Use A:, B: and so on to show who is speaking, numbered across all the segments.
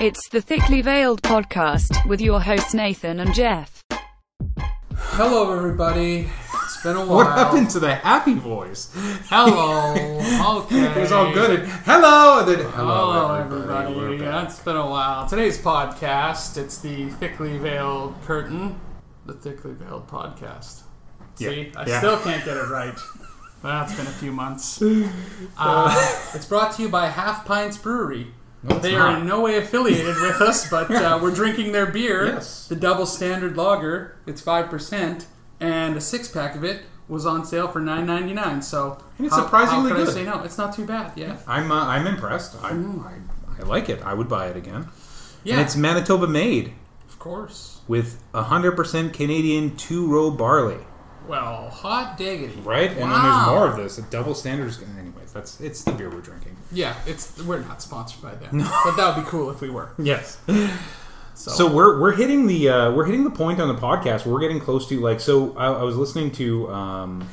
A: It's the Thickly Veiled podcast with your hosts Nathan and Jeff.
B: Hello, everybody. It's been a while.
C: What happened to the happy voice?
B: Hello. Okay.
C: It was all good. Hello, and then hello,
B: Hello,
C: everybody. We're
B: everybody.
C: back.
B: Yeah, it's been a while. Today's podcast, it's the Thickly Veiled Curtain, the Thickly Veiled podcast. See, I
C: Yeah.
B: still can't get it right. Well, it's been a few months. Uh, it's brought to you by Half Pints Brewery.
C: No,
B: They are in no way affiliated with us, but uh, we're drinking their beer,
C: Yes.
B: the Double Standard Lager. It's five percent, and a six pack of it was on sale for nine ninety nine. So
C: And it's
B: how-
C: surprisingly
B: how
C: good.
B: I say no? It's not too bad. Yeah,
C: I'm uh, I'm impressed. I, I I like it. I would buy it again.
B: Mm. yeah,
C: And it's Manitoba made
B: of course.
C: with 100% Canadian two row barley.
B: Well, hot diggity,
C: Right? And then there's more of this. A double standards. Anyways, that's it's the beer we're drinking.
B: Yeah, it's we're not sponsored by them, but that would be cool if we were.
C: Yes.
B: So,
C: So we're we're hitting the uh, we're hitting the point on the podcast. We're getting close to like so. I, I was listening to, um,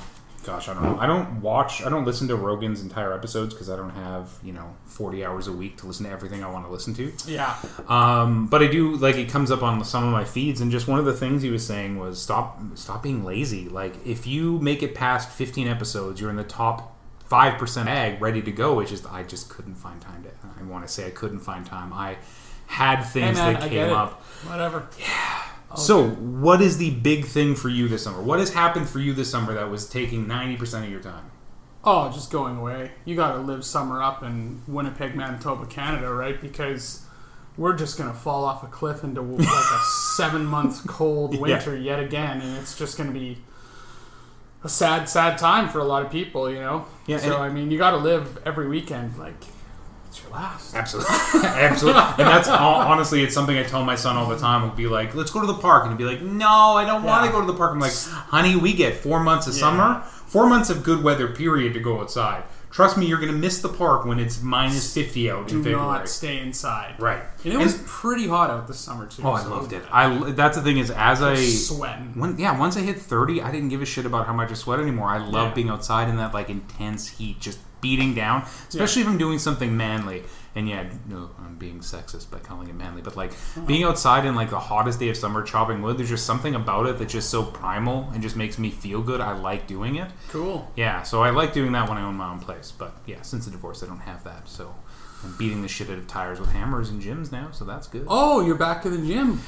C: gosh, I don't know. I don't watch. I don't listen to Rogan's entire episodes because I don't have you know forty hours a week to listen to everything I want to listen to.
B: yeah,
C: Um, but I do like it comes up on some of my feeds, and just one of the things he was saying was stop stop being lazy. Like if you make it past fifteen episodes, you're in the top five percent ag ready to go. It's just I just couldn't find time to. I want to say I couldn't find time. I had
B: hey
C: things
B: man,
C: that came up.
B: Whatever.
C: So, what is the big thing for you this summer? What has happened for you this summer that was taking 90% of your time?
B: Oh, just going away. You got to live summer up in Winnipeg, Manitoba, Canada, right? Because we're just going to fall off a cliff into like a seven month cold
C: Yeah.
B: winter yet again. And it's just going to be a sad, sad time for a lot of people, you know?
C: Yeah,
B: So,
C: and-
B: I mean, you got to live every weekend like it's your last.
C: Absolutely. Absolutely. And that's hon- honestly, it's something I tell my son all the time. I'll be like, let's go to the park. And he'll be like, no, I don't want to go to the park. I'm like, honey, we get four months of
B: Yeah.
C: summer, four months of good weather, period, to go outside. Trust me, you're going to miss the park when it's minus 50 out
B: Do
C: in February.
B: not stay inside.
C: Right.
B: And it was pretty hot out this summer, too.
C: oh, I
B: so
C: loved it. I, that's the thing is, as I.
B: sweating.
C: When, yeah, once I hit 30, I didn't give a shit about how much I sweat anymore. I love
B: Yeah.
C: being outside in that like intense heat, just beating down, especially if I'm doing something manly. And yeah, no, I'm being sexist by calling it manly, but like being outside in like the hottest day of summer chopping wood, there's just something about it that's just so primal and just makes me feel good. I like doing it.
B: Cool.
C: Yeah, so I like doing that when I own my own place. But yeah, since the divorce, I don't have that. So I'm beating the shit out of tires with hammers in gyms now, so that's good.
B: Oh, you're back to the gym.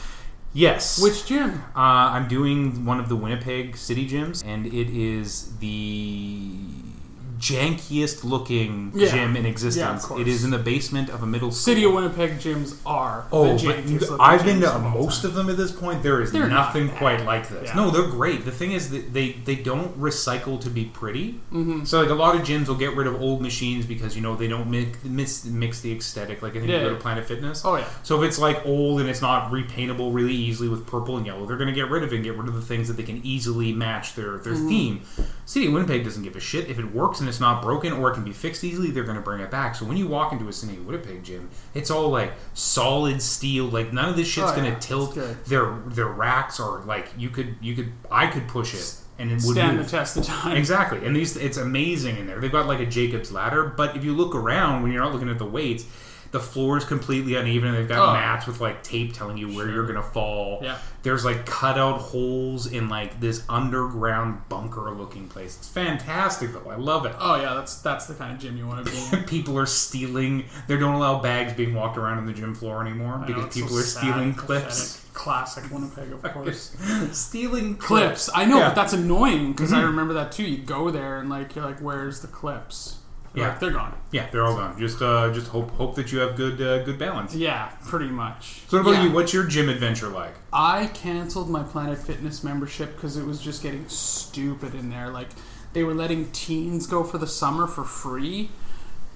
C: Yes.
B: Which gym?
C: Uh, I'm doing one of the Winnipeg city gyms, and it is the jankiest looking
B: Yeah.
C: gym in
B: Yeah,
C: existence.
B: course.
C: it is in the basement of a middle school.
B: City of Winnipeg gyms are.
C: Oh,
B: the
C: but I've been to most of them at this point. There is
B: They're
C: nothing
B: bad.
C: quite like this.
B: Yeah.
C: No, they're great. The thing is that they they don't recycle to be pretty. Mm-hmm. So like a lot of gyms will get rid of old machines because you know they don't mix mix, mix the aesthetic. Like I think
B: Yeah,
C: you go to. Planet Fitness.
B: Oh, yeah.
C: So if it's like old and it's not repaintable really easily with purple and yellow, they're going to get rid of it and get rid of the things that they can easily match their their
B: Mm-hmm.
C: theme. City of Winnipeg doesn't give a shit if it works and it's not broken or it can be fixed easily. They're going to bring it back. So when you walk into a City of Winnipeg gym, it's all like solid steel. Like none of this shit's
B: Oh,
C: going
B: yeah.
C: to tilt. Their their racks are like you could you could I could push it and it would
B: Stand
C: move.
B: the test of time.
C: Exactly, and these it's amazing in there. They've got like a Jacob's ladder, but if you look around when you're not looking at the weights, the floor is completely uneven. They've got
B: Oh.
C: mats with like tape telling you where you're gonna fall.
B: Yeah.
C: There's like cutout holes in like this underground bunker looking place. It's fantastic though. I love it.
B: Oh yeah, that's that's the kind of gym you want to be in.
C: People are stealing. They don't allow bags being walked around on the gym floor anymore
B: know,
C: because
B: it's so
C: people are
B: sad,
C: stealing
B: pathetic.
C: clips.
B: Classic Winnipeg, of course.
C: stealing
B: clips. I know,
C: Yeah.
B: but that's annoying because
C: Mm-hmm.
B: I remember that too. You go there and like you're like, "Where's the clips?"
C: Yeah.
B: they're gone.
C: Yeah, they're all gone. Just uh, just hope hope that you have good uh, good balance.
B: Yeah, pretty much.
C: So what about
B: Yeah.
C: you? What's your gym adventure like?
B: I canceled my Planet Fitness membership because it was just getting stupid in there. Like they were letting teens go for the summer for free,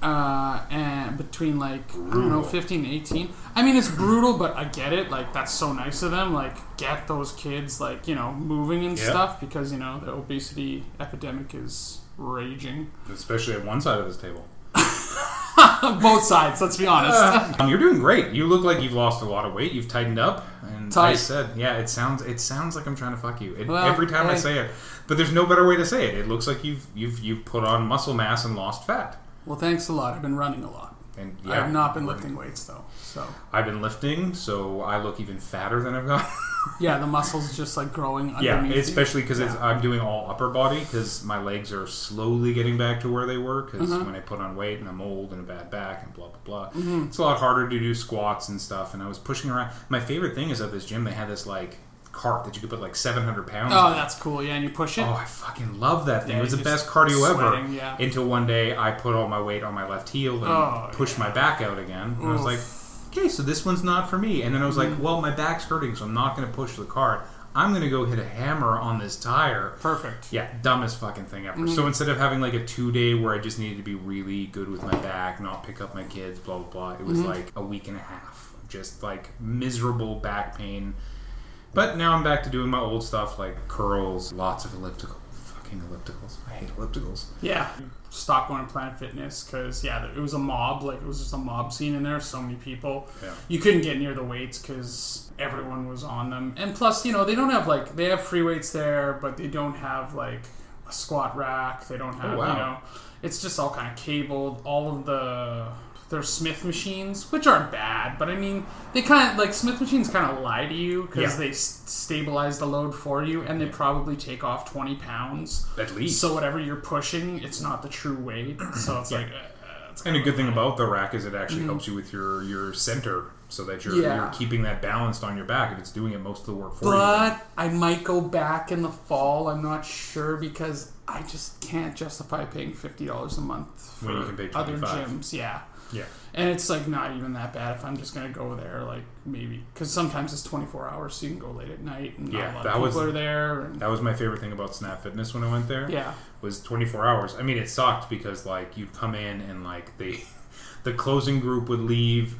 B: uh, and between like I don't know, 15 and 18. I mean, it's brutal, but I get it. Like that's so nice of them. Like get those kids like you know moving and
C: Yeah.
B: stuff because you know the obesity epidemic is raging.
C: Especially at one side of this table.
B: Both sides. Let's be honest.
C: Um, you're doing great. You look like you've lost a lot of weight. You've tightened up. And I said, yeah, it sounds it sounds like I'm trying to fuck you. It,
B: Well,
C: every time I say it, but there's no better way to say it. It looks like you've you've you've put on muscle mass and lost fat.
B: well, thanks a lot. I've been running a lot.
C: And
B: I have not been lifting weights though. So
C: I've been lifting, so I look even fatter than I've got.
B: yeah, the muscles just like growing
C: yeah, especially because
B: Yeah.
C: I'm doing all upper body because my legs are slowly getting back to where they were. Because
B: Mhm.
C: when I put on weight and I'm old and a bad back and blah blah blah,
B: Mhm.
C: it's a lot harder to do squats and stuff. And I was pushing around. My favorite thing is at this gym they had this like cart that you could put like 700 pounds.
B: Oh,
C: on.
B: that's cool. Yeah, and you push it.
C: Oh, I fucking love that thing.
B: Yeah,
C: it was the best cardio ever.
B: yeah.
C: Until one day I put all my weight on my left heel and
B: Oh,
C: pushed my back out again. And I was like, okay, so this one's not for me. And then I was like,
B: Mm-hmm.
C: well, my back's hurting, so I'm not going to push the cart. I'm going to go hit a hammer on this tire.
B: Perfect.
C: Yeah, dumbest fucking thing ever.
B: Mm-hmm.
C: So instead of having like a two day where I just needed to be really good with my back, not pick up my kids, blah blah blah, it was
B: Mm-hmm.
C: like a week and a half, just like miserable back pain. But now I'm back to doing my old stuff like curls, lots of elliptical, fucking ellipticals. I hate ellipticals.
B: Yeah. Stop going to Planet Fitness because yeah, it was a mob. Like it was just a mob scene in there. So many people.
C: Yeah.
B: You couldn't get near the weights because everyone was on them. And plus, you know, they don't have like they have free weights there, but they don't have like a squat rack. They don't have
C: Oh, wow.
B: you know, it's just all kind of cabled. All of the their Smith machines, which aren't bad, but I mean, they kind of like Smith machines kind of lie to you because
C: Yeah.
B: they s- stabilize the load for you, and they probably take off twenty pounds.
C: At least.
B: So whatever you're pushing, it's not the true weight. So it's
C: Yeah.
B: like, uh, it's
C: and a good thing about the rack is it actually
B: Mm-hmm.
C: helps you with your your center so that you're,
B: Yeah.
C: you're keeping that balanced on your back and it's doing it most of the work for you.
B: But I might go back in the fall. I'm not sure because I just can't justify paying fifty dollars a month for
C: When you can pay
B: other gyms. Yeah,
C: Yeah.
B: and it's like not even that bad if I'm just gonna go there. Like maybe because sometimes it's 24 hours, so you can go late at night and not
C: Yeah,
B: a lot
C: that
B: of
C: was-
B: people are there. And,
C: That was my favorite thing about Snap Fitness when I went there.
B: yeah,
C: was 24 hours. I mean, it sucked because like you'd come in and like the the closing group would leave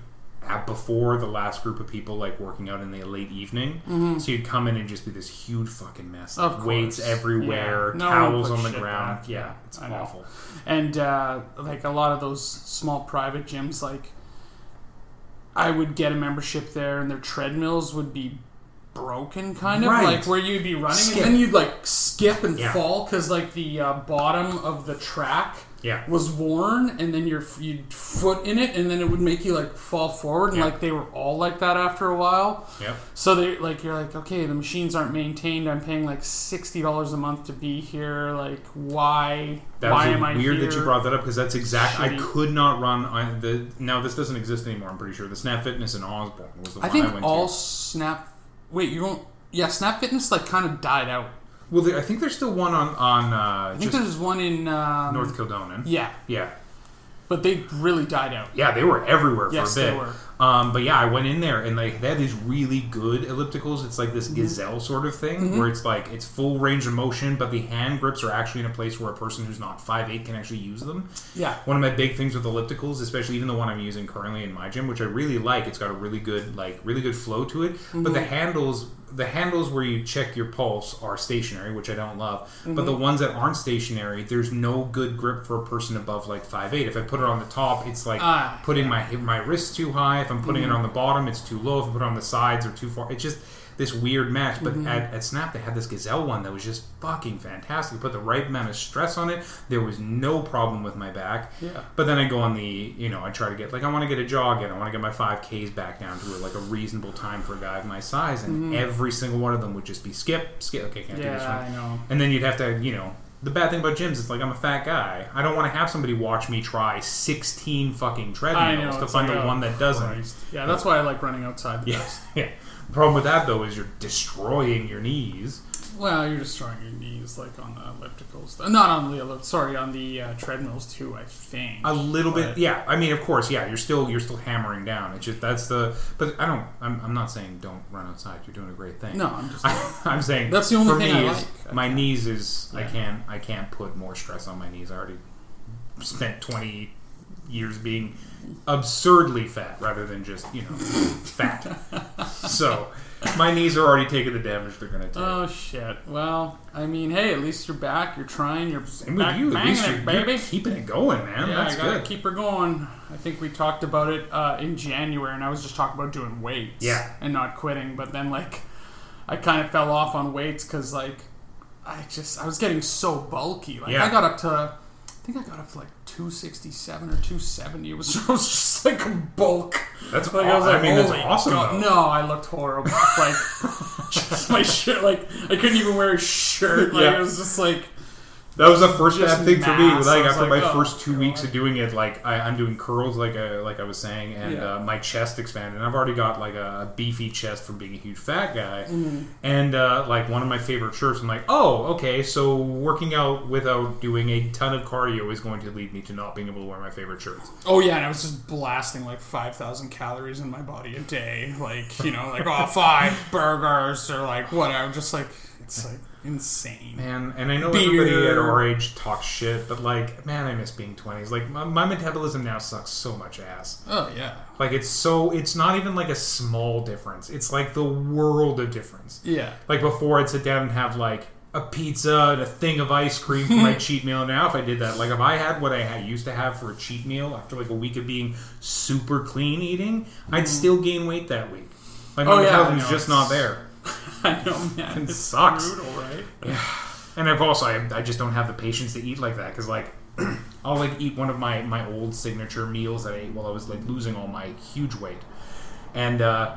C: at before the last group of people like working out in the late evening. So you'd come in and just be this huge fucking mess.
B: Mm-hmm. Of
C: weights
B: course.
C: everywhere,
B: Yeah. No
C: towels on the ground.
B: back.
C: Yeah,
B: Yeah,
C: it's
B: I know.
C: awful.
B: and uh, like a lot of those small private gyms, like I would get a membership there, and their treadmills would be broken, kind of
C: Right.
B: like where you'd be running,
C: Skip.
B: and then you'd like skip and
C: Yeah.
B: fall because like the uh, bottom of the track
C: Yeah.
B: was worn, and then your you'd foot in it, and then it would make you like fall forward, and
C: Yeah.
B: like they were all like that after a while.
C: Yep.
B: So they like you're like okay, the machines aren't maintained. I'm paying like sixty dollars a month to be here. Like why?
C: That
B: why am I
C: weird
B: here?
C: that you brought that up because that's exact. I could not run on the. Now this doesn't exist anymore. I'm pretty sure the Snap Fitness in Osborne was the
B: I
C: one I
B: think
C: went
B: all
C: to.
B: Snap. Wait, you don't. Yeah, Snap Fitness like kind of died out.
C: Well, I think there's still one on on uh,
B: I think there's one in um,
C: North Kildonan.
B: Yeah,
C: Yeah,
B: but they really died out.
C: yeah, they were everywhere for a bit.
B: they were.
C: Um, but yeah, I went in there and like they had these really good ellipticals. It's like this
B: Mm-hmm.
C: gazelle sort of thing where it's like it's full range of motion, but the hand grips are actually in a place where a person who's not 5'8 can actually use them.
B: Yeah,
C: One of my big things with ellipticals, especially even the one I'm using currently in my gym, which I really like, it's got a really good like really good flow to it. But
B: Mm-hmm.
C: the handles the handles where you check your pulse are stationary, which I don't love. But
B: Mm-hmm.
C: the ones that aren't stationary, there's no good grip for a person above like five eight. If I put it on the top, it's like
B: Ah, Mm-hmm.
C: putting my my wrist too high. If I'm putting it on the bottom, it's too low. If I put it on the sides or too far, it's just this weird match. But
B: Mm-hmm.
C: at, at Snap, they had this Gazelle one that was just fucking fantastic. Put the right amount of stress on it. There was no problem with my back.
B: Yeah.
C: But then I go on the, you know, I try to get like I want to get a jog in. I want to get my five Ks back down to like a reasonable time for a guy of my size, and every single one of them would just be skip, skip. Okay, can't do this
B: yeah,
C: one.
B: I know.
C: And then you'd have to, you know, the bad thing about gyms is like I'm a fat guy. I don't want to have somebody watch me try 16 fucking
B: I know.
C: treadmills to find
B: like,
C: the
B: oh,
C: one that doesn't.
B: Christ. Yeah, that's why I like running outside the
C: Yeah,
B: best.
C: yeah. The problem with that though is you're destroying your knees.
B: Well, you're destroying your knees like on the ellipticals. Not on the ellip- sorry, on the uh, treadmills too. I think
C: A little bit, yeah. I mean, of course, yeah. You're still you're still hammering down. It's just that's the. But I don't. I'm, I'm not saying don't run outside. You're doing a great thing.
B: No, I'm just.
C: I'm saying
B: That's the only
C: for
B: thing
C: me
B: I
C: is
B: like.
C: my knees is I can't I can't put more stress on my knees. I already spent 20 years being absurdly fat rather than just you know fat. So my knees are already taking the damage they're going to take.
B: Oh shit! Well, I mean, hey, at least you're back. You're trying. You're
C: with
B: back
C: you, at least you're,
B: baby.
C: you're keeping it going, man.
B: yeah,
C: That's
B: I gotta
C: good.
B: keep her going. I think we talked about it uh, in January, and I was just talking about doing weights,
C: Yeah.
B: and not quitting. But then, like, I kind of fell off on weights because, like, I just I was getting so bulky. Like,
C: Yeah.
B: I got up to think I got up to like 267 or 270. It was, just like a bulk.
C: That's
B: Like I was
C: aw- I mean, that's
B: "Holy
C: awesome,
B: God." No, I looked horrible. like just my shirt. Like I couldn't even wear a shirt. Like
C: Yeah.
B: it was just like
C: That was the first bad thing for me. Like after
B: like,
C: my
B: oh,
C: first two
B: God.
C: weeks of doing it, like I, I'm doing curls, like I, like I was saying, and
B: Yeah.
C: uh, my chest expanded. And I've already got like a beefy chest from being a huge fat guy,
B: Mm-hmm.
C: and uh, like one of my favorite shirts. I'm like, oh, okay, so working out without doing a ton of cardio is going to lead me to not being able to wear my favorite shirts.
B: oh yeah, and I was just blasting like 5,000 calories in my body a day. Like you know, like oh five burgers or like whatever. Just like it's like insane.
C: Man, and I know
B: Beer.
C: everybody at our age talks shit, but like, man, I miss being 20s. Like, my, my metabolism now sucks so much ass.
B: Oh yeah,
C: Like, it's so, it's not even like a small difference. It's like the world of difference.
B: yeah.
C: Like, before I'd sit down and have like a pizza and a thing of ice cream for my cheat meal. Now, if I did that, like, if I had what I had, used to have for a cheat meal after like a week of being super clean eating, I'd mm. still gain weight that week. Like, my.
B: Oh, yeah,
C: metabolism's
B: I
C: just not there.
B: I know, man.
C: It
B: It's
C: sucks.
B: brutal, right?
C: And I've also I, I just don't have the patience to eat like that because like I'll like eat one of my my old signature meals that I ate while I was like losing all my huge weight, and uh,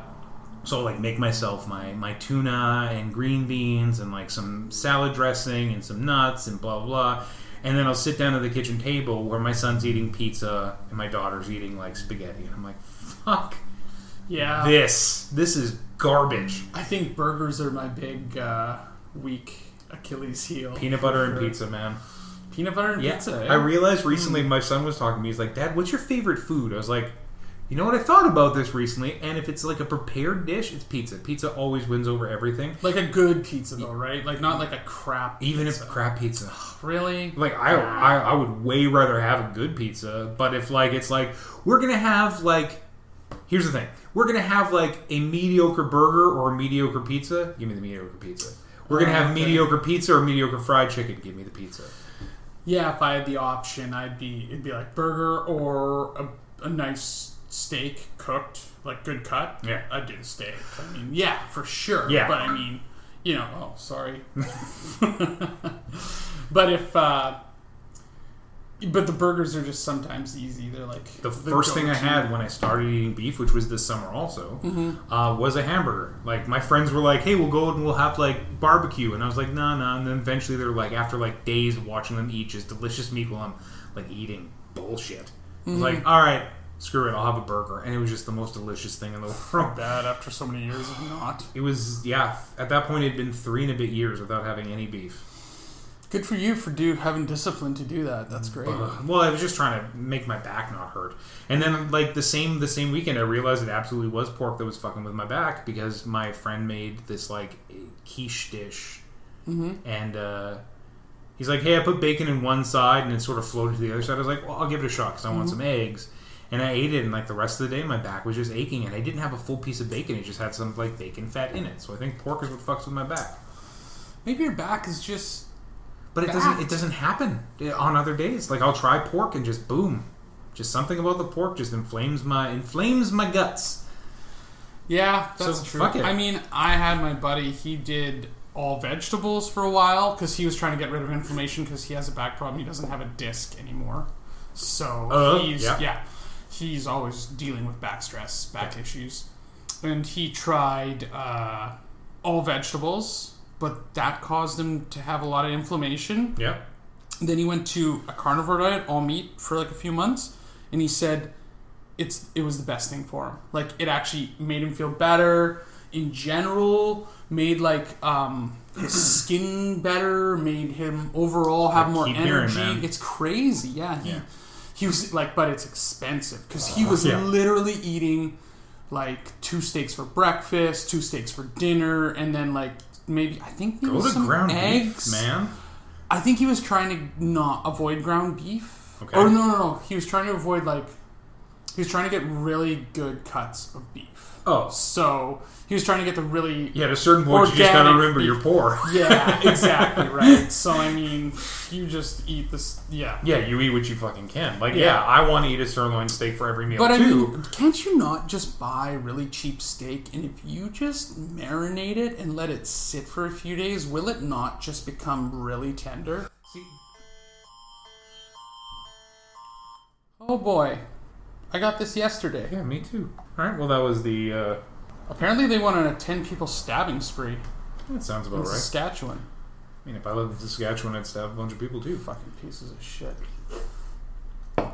C: so I'll like make myself my my tuna and green beans and like some salad dressing and some nuts and blah blah blah. And then I'll sit down at the kitchen table where my son's eating pizza and my daughter's eating like spaghetti. And I'm like, fuck
B: Yeah.
C: this. This is garbage.
B: I think burgers are my big uh, weak Achilles heel.
C: Peanut butter and pizza, man.
B: Peanut butter and
C: Yeah,
B: pizza. eh?
C: I realized recently my son was talking to me. He's like, "Dad, what's your favorite food?" I was like, "You know what? I thought about this recently, and if it's like a prepared dish, it's pizza. Pizza always wins over everything,
B: like a good pizza though, right? Like not like a crap.
C: even if
B: pizza.
C: crap pizza.
B: really.
C: Like I, I, I would way rather have a good pizza. But if like it's like we're gonna have like, here's the thing: we're gonna have like a mediocre burger or a mediocre pizza. Give me the mediocre pizza. We're gonna
B: Oh,
C: have mediocre pizza or mediocre fried chicken. Give me the pizza.
B: Yeah, if I had the option, I'd be it'd be like burger or a, a nice steak cooked, like good cut.
C: Yeah.
B: I'd do the steak. I mean, yeah, for sure.
C: Yeah.
B: but I mean, you know, oh sorry. but if uh but the burgers are just sometimes easy. They're like
C: The first thing I had when I started eating beef, which was this summer also,
B: Mm-hmm.
C: uh, was a hamburger. Like my friends were like, "Hey, we'll go and we'll have like barbecue," and I was like, "No, no." And then eventually they're like, after like days of watching them eat just delicious meat while I'm like eating bullshit, I was
B: Mm-hmm.
C: like, "All right, screw it, I'll have a burger," and it was just the most delicious thing in the world.
B: bad after so many years of not.
C: It was yeah. At that point, it had been three and a bit years without having any beef.
B: Good for you for do having discipline to do that. That's great.
C: Uh, well, I was just trying to make my back not hurt. And then, like the same the same weekend, I realized it absolutely was pork that was fucking with my back because my friend made this like quiche dish, and uh, he's like, "Hey, I put bacon in one side and it sort of floated to the other side." I was like, "Well, I'll give it a shot because I want some eggs." And I ate it, and like the rest of the day, my back was just aching, and I didn't have a full piece of bacon; it just had some like bacon fat in it. So I think pork is what fucks with my back.
B: Maybe your back is just
C: But it doesn't. It doesn't happen on other days. Like I'll try pork and just boom, just something about the pork just inflames my inflames my guts.
B: Yeah, that's
C: So,
B: true. I mean, I had my buddy. He did all vegetables for a while because he was trying to get rid of inflammation because he has a back problem. He doesn't have a disc anymore, so
C: Uh,
B: he's
C: yeah.
B: yeah. he's always dealing with back stress, back issues, and he tried uh, all vegetables, but that caused him to have a lot of inflammation.
C: Yep.
B: Then he went to a carnivore diet, all meat, for like a few months, and he said it's it was the best thing for him. Like it actually made him feel better in general, made like um, his skin better, made him overall have
C: I
B: more
C: keep hearing,
B: energy. it's crazy, yeah. He
C: Yeah.
B: he was like, but it's expensive because he was
C: Yeah.
B: literally eating like two steaks for breakfast, two steaks for dinner, and then like maybe I think maybe
C: Go to
B: some
C: ground
B: eggs,
C: beef, man.
B: I think he was trying to not avoid ground beef.
C: Okay.
B: Or no, no, no. He was trying to avoid like he was trying to get really good cuts of beef.
C: Oh,
B: So he was trying to get the really
C: yeah. At a certain point, you just gotta remember
B: beef.
C: you're poor.
B: yeah, exactly right. So I mean, you just eat this. Yeah.
C: Yeah, you eat what you fucking can. Like,
B: Yeah.
C: yeah, I want to eat a sirloin steak for every meal
B: But I
C: too.
B: mean, can't you not just buy really cheap steak and if you just marinate it and let it sit for a few days, will it not just become really tender? Oh boy, I got this yesterday.
C: Yeah, me too. All right. Well, that was the. Uh,
B: Apparently, they went on a ten people stabbing spree
C: that sounds about
B: in
C: right.
B: Saskatchewan.
C: I mean, if I lived in Saskatchewan, I'd stab a bunch of people too.
B: Fucking pieces of shit.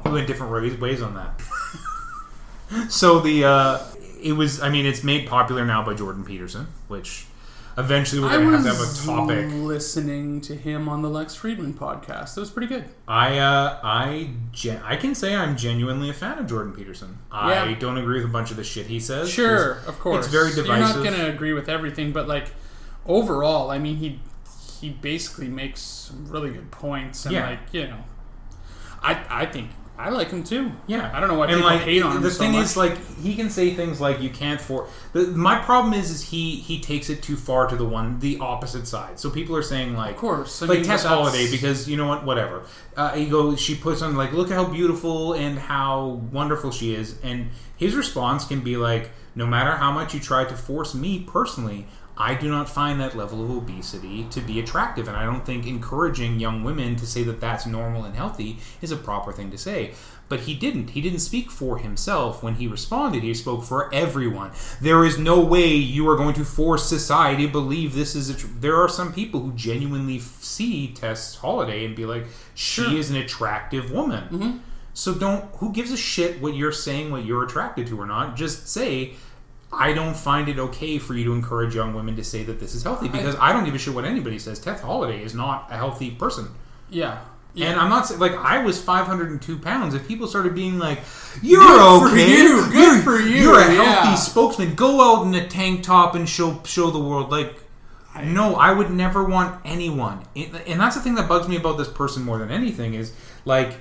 C: We went different ways, ways on that. so the uh, it was. I mean, it's made popular now by Jordan Peterson, which eventually we're going to have to have a topic.
B: listening to him on the Lex Fridman podcast. It was pretty good.
C: I uh, I gen- I can say I'm genuinely a fan of Jordan Peterson. I
B: Yeah.
C: don't agree with a bunch of the shit he says.
B: Sure, of course.
C: it's very
B: You're
C: divisive.
B: not going to agree with everything, but like overall, I mean, he he basically makes some really good points, and
C: Yeah.
B: like you know, I I think I like him too.
C: Yeah,
B: I don't know why
C: and
B: people
C: like
B: hate on him
C: the
B: so
C: thing
B: much.
C: is, like he can say things like you can't for. The, my problem is, is he he takes it too far to the one the opposite side. So people are saying like,
B: Of course, I
C: like
B: mean,
C: Tess Holliday because you know what, whatever. Uh, he goes, she puts on like, look at how beautiful and how wonderful she is, and his response can be like, no matter how much you try to force me personally. I do not find that level of obesity to be attractive, and I don't think encouraging young women to say that that's normal and healthy is a proper thing to say. But he didn't. He didn't speak for himself when he responded. He spoke for everyone. There is no way you are going to force society to believe this is a. Tr- there are some people who genuinely see Tess Holliday and be like, she
B: Sure.
C: is an attractive woman. Mm-hmm. So don't. Who gives a shit what you're saying, what you're attracted to or not? Just say. I don't find it okay for you to encourage young women to say that this is healthy because I, don't give a shit what anybody says. Tess Holliday is not a healthy person.
B: yeah. yeah.
C: And I'm not like I was 502 pounds. If people started being like, "You're
B: Good
C: okay,
B: you, good
C: you're,
B: for you,"
C: you're a healthy
B: yeah.
C: spokesman. Go out in a tank top and show show the world." Like, no, I would never want anyone. And that's the thing that bugs me about this person more than anything is like,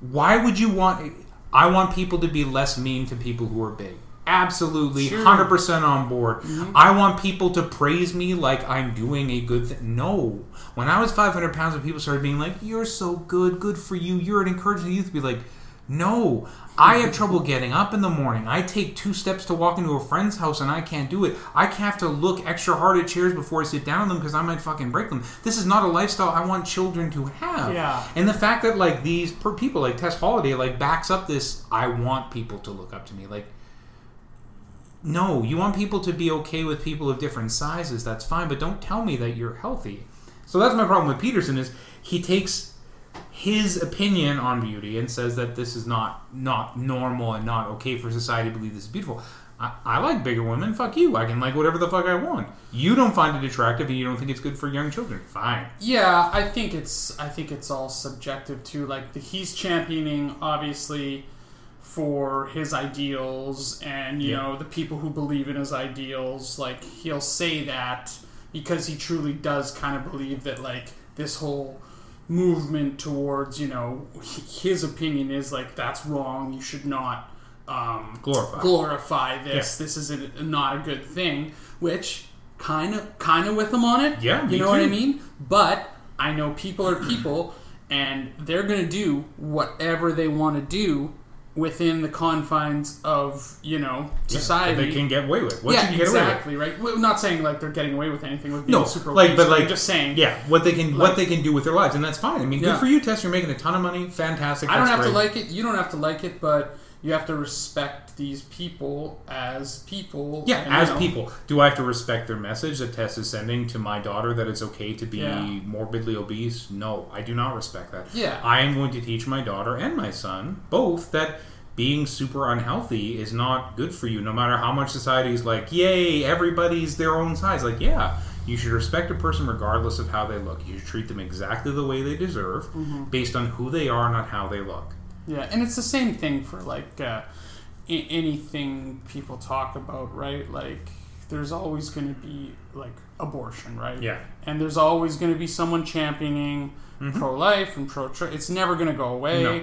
C: why would you want? I want people to be less mean to people who are big. Absolutely,
B: Sure.
C: hundred percent on board. Mm-hmm. I want people to praise me like I'm doing a good thing. No, when I was 500 pounds, and people started being like, "You're so good, good for you. You're an encouraging youth," to be like, "No, I have trouble getting up in the morning. I take two steps to walk into a friend's house and I can't do it. I have to look extra hard at chairs before I sit down on them because I might fucking break them. This is not a lifestyle I want children to have.
B: Yeah.
C: And the fact that like these per people like Tess Holliday like backs up this, I want people to look up to me like. No, you want people to be okay with people of different sizes. That's fine, but don't tell me that you're healthy. So that's my problem with Peterson is he takes his opinion on beauty and says that this is not not normal and not okay for society to believe this is beautiful. I, I like bigger women. Fuck you. I can like whatever the fuck I want. You don't find it attractive and you don't think it's good for young children. Fine.
B: Yeah, I think it's I think it's all subjective too. Like the, he's championing obviously for his ideals, and you
C: Yeah.
B: know the people who believe in his ideals. Like he'll say that because he truly does kind of believe that like this whole movement towards you know his opinion is like that's wrong. You should not um,
C: Glorify.
B: glorify this. This is a, not a good thing. Which kind of kind of with him on it.
C: Yeah,
B: you know what I mean. But I know people are people, and they're gonna do whatever they want to do within the confines of you know society.
C: That they can get away with. What
B: yeah,
C: you can get away
B: exactly right. Well, not saying like they're getting away with anything with being
C: No,
B: super
C: like, but like,
B: just saying.
C: yeah, what they can,
B: Like-
C: what they can do with their lives, and that's fine. I mean, good for you, Tess. You're making a ton of money. Fantastic.
B: I don't have to like it. You don't have to like it, but you have to respect these people as people.
C: Yeah, as
B: you know,
C: people, do I have to respect their message that Tess is sending to my daughter that it's okay to be
B: Yeah.
C: morbidly obese? No, I do not respect that.
B: Yeah.
C: I am going to teach my daughter and my son both that being super unhealthy is not good for you, no matter how much society is like, yay, everybody's their own size. Like, yeah, you should respect a person regardless of how they look. You should treat them exactly the way they deserve
B: Mm-hmm.
C: based on who they are, not how they look.
B: Yeah, and it's the same thing for like uh, a- anything people talk about, right? Like, there's always going to be like abortion, right?
C: Yeah.
B: and there's always going to be someone championing pro-life and pro-choice. It's never going to go away.
C: No.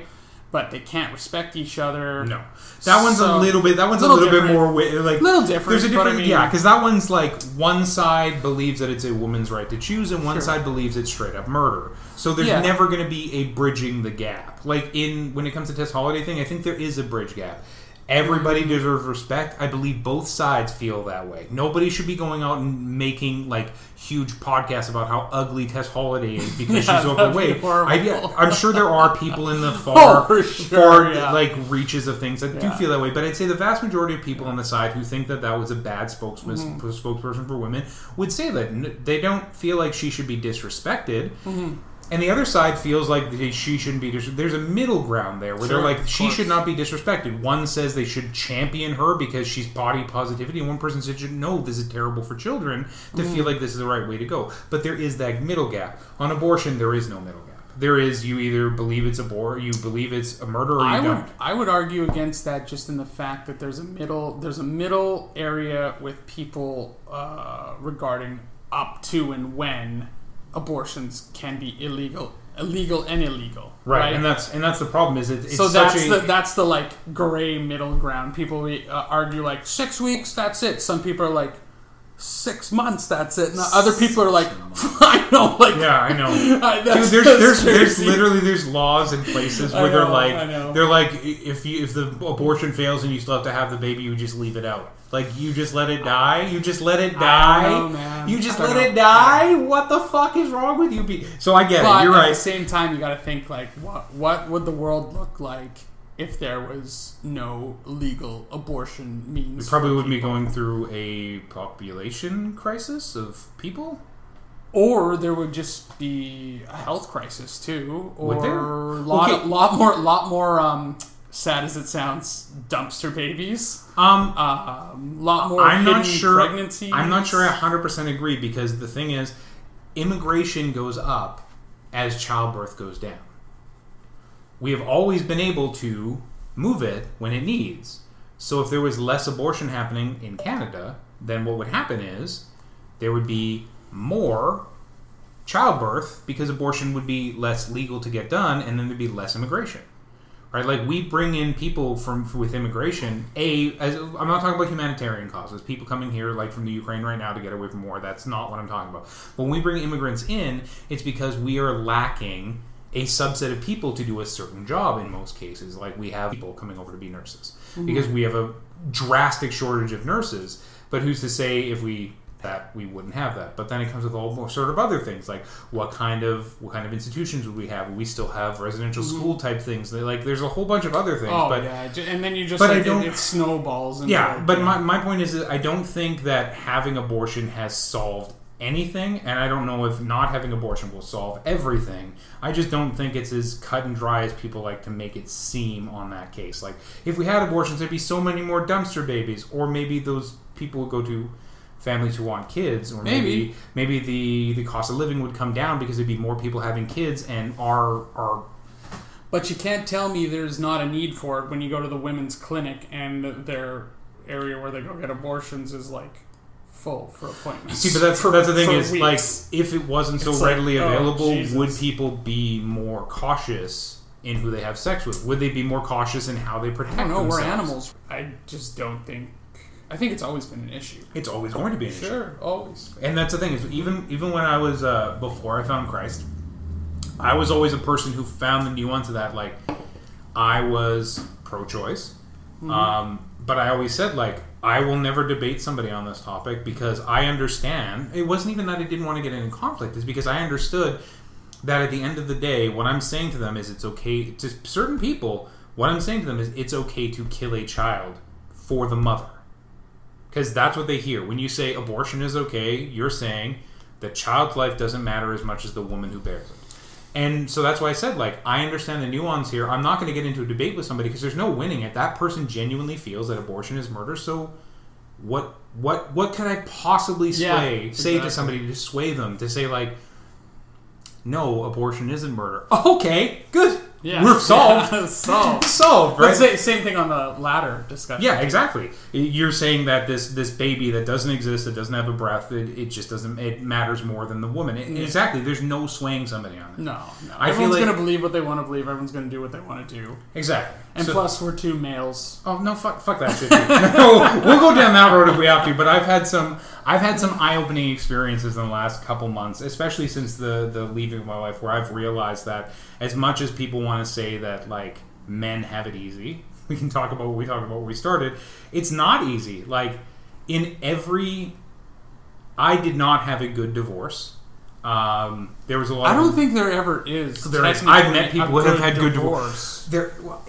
B: But they can't respect each other.
C: No, that one's a little bit. That one's a
B: little
C: little, bit more wi- like
B: Little different,
C: There's a
B: but I
C: different,
B: mean-
C: yeah, because that one's like one side believes that it's a woman's right to choose, and one
B: Sure.
C: side believes it's straight up murder. So there's
B: Yeah.
C: never going to be a bridging the gap. Like in when it comes to Tess Holliday thing, I think there is a bridge gap. Everybody deserves respect. I believe both sides feel that way. Nobody should be going out and making like huge podcasts about how ugly Tess Holliday is because
B: Yeah,
C: she's
B: that'd be
C: overweight. I, I'm sure there are people in the far,
B: Oh, sure,
C: far
B: yeah.
C: like reaches of things that do feel that way. But I'd say the vast majority of people on the side who think that that was a bad spokesman,
B: Mm-hmm.
C: spokesperson for women would say that they don't feel like she should be disrespected.
B: Mm-hmm.
C: And the other side feels like she shouldn't be. Dis- There's a middle ground there where
B: Sure,
C: they're like, she
B: course.
C: should not be disrespected. One says they should champion her because she's body positivity, and one person says, no, this is terrible for children to
B: Mm-hmm.
C: feel like this is the right way to go. But there is that middle gap. On abortion, there is no middle gap. There is you either believe it's abor, you believe it's a murder, or you
B: I would
C: don't.
B: I would argue against that just in the fact that there's a middle there's a middle area with people uh, regarding up to and when abortions can be illegal illegal and illegal
C: Right, and that's and that's the problem. Is it? It's
B: so that's
C: a,
B: the that's the like gray middle ground. People uh, argue like six weeks, that's it. Some people are like six months, that's it. And other people are like, I know, like
C: Yeah, I know.
B: I-
C: Dude, there's there's there's literally there's laws in places where they're like
B: know.
C: they're like if you if the abortion fails and you still have to have the baby, you just leave it out. Like you just let it die. You just let it die.
B: know.
C: You just let
B: know.
C: it die. What the fuck is wrong with you? So I get
B: But
C: it. You're
B: at
C: right.
B: the same time, you got to think like, what what would the world look like if there was no legal abortion means?
C: We probably would be going through a population crisis of people.
B: or there would just be a health crisis too, or
C: there?
B: lot
C: Okay.
B: lot more lot more um, sad as it sounds, dumpster babies.
C: Um,
B: Um, lot more.
C: I'm not sure.
B: Pregnancies.
C: I'm not sure I 100% agree because the thing is, immigration goes up as childbirth goes down. We have always been able to move it when it needs. So if there was less abortion happening in Canada, then what would happen is there would be more childbirth because abortion would be less legal to get done and then there'd be less immigration right? Like we bring in people from with immigration. A, as, I'm not talking about humanitarian causes. People coming here like from the Ukraine right now to get away from war. That's not what I'm talking about. When we bring immigrants in, it's because we are lacking a subset of people to do a certain job in most cases. Like we have people coming over to be nurses mm-hmm. because we have a drastic shortage of nurses. But who's to say if we that we wouldn't have that. But then it comes with all more sort of other things, like what kind of what kind of institutions would we have? Would we still have residential mm-hmm. school type things? Like there's a whole bunch of other things.
B: Oh
C: but
B: yeah, and then you just
C: but I
B: like, it-
C: don't-
B: it, snowballs.
C: Yeah,
B: like,
C: but
B: you
C: my, my point is that I don't think that having abortion has solved anything, and I don't know if not having abortion will solve everything. I just don't think it's as cut and dry as people like to make it seem on that case. Like, if we had abortions, there'd be so many more dumpster babies, or maybe those people would go to families who want kids, or maybe maybe, the, the cost of living would come down because there'd be more people having kids, and our our
B: But you can't tell me there's not a need for it when you go to the women's clinic and their area where they go get abortions is like full for appointments.
C: See, but that's
B: for,
C: that's the thing is
B: weeks.
C: like if it wasn't so
B: It's
C: readily
B: oh,
C: available,
B: Jesus.
C: would people be more cautious in who they have sex with? Would they be more cautious in how they protect
B: I don't know.
C: themselves?
B: We're animals. I just don't think. I think it's always been an issue.
C: It's always going to be an issue.
B: Sure, always.
C: And that's the thing is even even when I was uh, before I found Christ, I was always a person who found the nuance of that. Like I was pro-choice, um, but I always said like I will never debate somebody on this topic because I understand. It wasn't even that I didn't want to get in conflict; it's because I understood that at the end of the day, what I'm saying to them is it's okay to certain people. What I'm saying to them is it's okay to kill a child for the mother because that's what they hear when you say abortion is okay you're saying that child's life doesn't matter as much as the woman who bears it and so that's why i said like i understand the nuance here. I'm not going to get into a debate with somebody because there's no winning it. That person genuinely feels that abortion is murder so what what what could i possibly sway
B: Yeah,
C: say to somebody to sway them to say like no abortion isn't murder. Okay good
B: Yeah,
C: we're solved
B: Yeah, solved.
C: solved
B: But
C: right
B: sa- same thing on the ladder discussion.
C: yeah, exactly. You're saying that this this baby that doesn't exist, that doesn't have a breath, it, it just doesn't. It matters more than the woman. It- Exactly. There's no swaying somebody on it.
B: No, no.
C: I
B: Everyone's
C: like-
B: going to believe what they want to believe. Everyone's going to do what they want to do.
C: Exactly.
B: And
C: So-
B: plus, we're two males.
C: oh no, fuck, fuck that shit. no, we'll go down that road if we have to. But I've had some, I've had some eye opening experiences in the last couple months, especially since the the leaving of my wife, where I've realized that as much as people want to say that like men have it easy. we can talk about what we talked about when we started. It's not easy. Like in every, I did not have a good divorce. Um, there was a lot.
B: I don't think there ever is.
C: There is. I've met people who have had good
B: divorce.
C: There, well,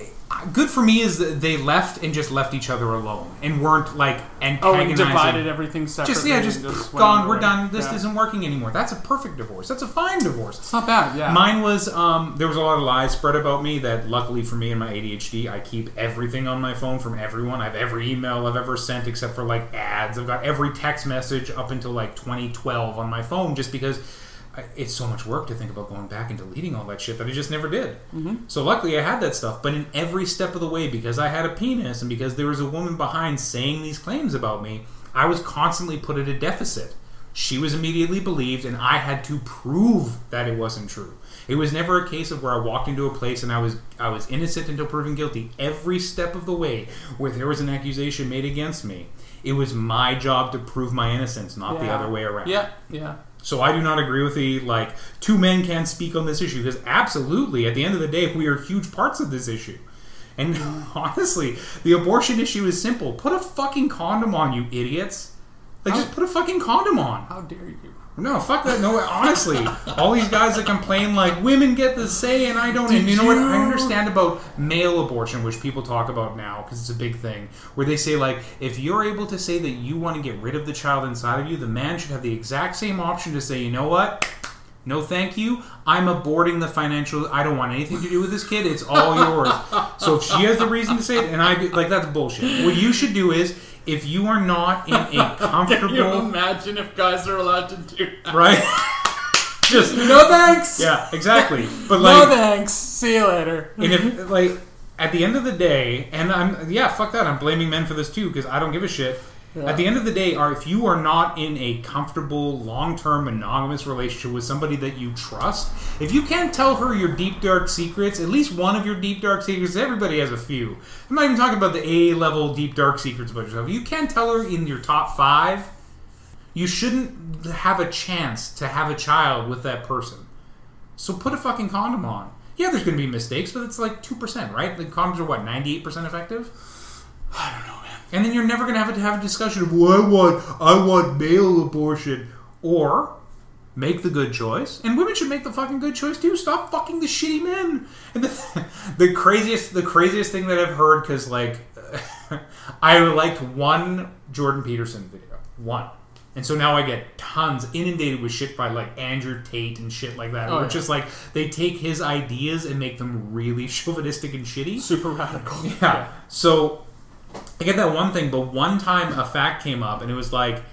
C: good for me is that they left and just left each other alone and weren't like
B: Oh, and
C: antagonizing.
B: divided everything separately.
C: just yeah, just,
B: went
C: gone. We're done. This
B: Yeah.
C: isn't working anymore. That's a perfect divorce. That's a fine divorce.
B: It's not bad. Yeah.
C: Mine was um, there was a lot of lies spread about me that luckily for me and my ADHD, I keep everything on my phone from everyone. I have every email I've ever sent except for like ads. I've got every text message up until like 2012 on my phone just because I, it's so much work to think about going back and deleting all that shit that I just never did. Mm-hmm. So luckily I had that stuff, but in every step of the way because I had a penis and because there was a woman behind saying these claims about me, I was constantly put at a deficit. She was immediately believed, and I had to prove that it wasn't true. It was never a case of where I walked into a place and I was I was innocent until proven guilty. Every step of the way, where there was an accusation made against me, it was my job to prove my innocence, not the other way around.
B: Yeah. Yeah.
C: So I do not agree with the like two men can't speak on this issue because absolutely, at the end of the day, we are huge parts of this issue. And honestly, the abortion issue is simple. Put a fucking condom on, you idiots. Like, just put a fucking condom on.
B: How dare you?
C: No, fuck that. No, honestly, all these guys that complain like women get the say and I don't. and you know what? I understand about male abortion, which people talk about now because it's a big thing, where they say like if you're able to say that you want to get rid of the child inside of you, the man should have the exact same option to say, you know what? No, thank you. I'm aborting the financial. I don't want anything to do with this kid. It's all yours. so if she has the reason to say it, and I do, like that's bullshit. What you should do is, if you are not in a comfortable.
B: Can you
C: comfortable,
B: imagine if guys are allowed to do that?
C: right? Just
B: No thanks.
C: yeah, exactly. But like,
B: No
C: like,
B: thanks. See you later.
C: and if like at the end of the day, and I'm yeah, fuck that. I'm blaming men for this too because I don't give a shit. At the end of the day, if you are not in a comfortable, long-term monogamous relationship with somebody that you trust, if you can't tell her your deep dark secrets, at least one of your deep dark secrets, everybody has a few. I'm not even talking about the A level deep dark secrets about yourself. You can't tell her in your top five, you shouldn't have a chance to have a child with that person. So put a fucking condom on. Yeah, there's going to be mistakes, but it's like 2%, right? Like condoms are what, 98% effective?
B: I don't know, man.
C: And then you're never going to have to have a discussion of, well, I want, I want male abortion. Or make the good choice. And women should make the fucking good choice too. Stop fucking the shitty men. And the, the craziest, the craziest thing that I've heard, because like, I liked one Jordan Peterson video. One. And so now I get tons inundated with shit by like Andrew Tate and shit like that.
B: Oh,
C: where
B: yeah.
C: just like they take his ideas and make them really chauvinistic and shitty.
B: Super radical.
C: Yeah. So I get that one thing, but one time a fact came up and it was like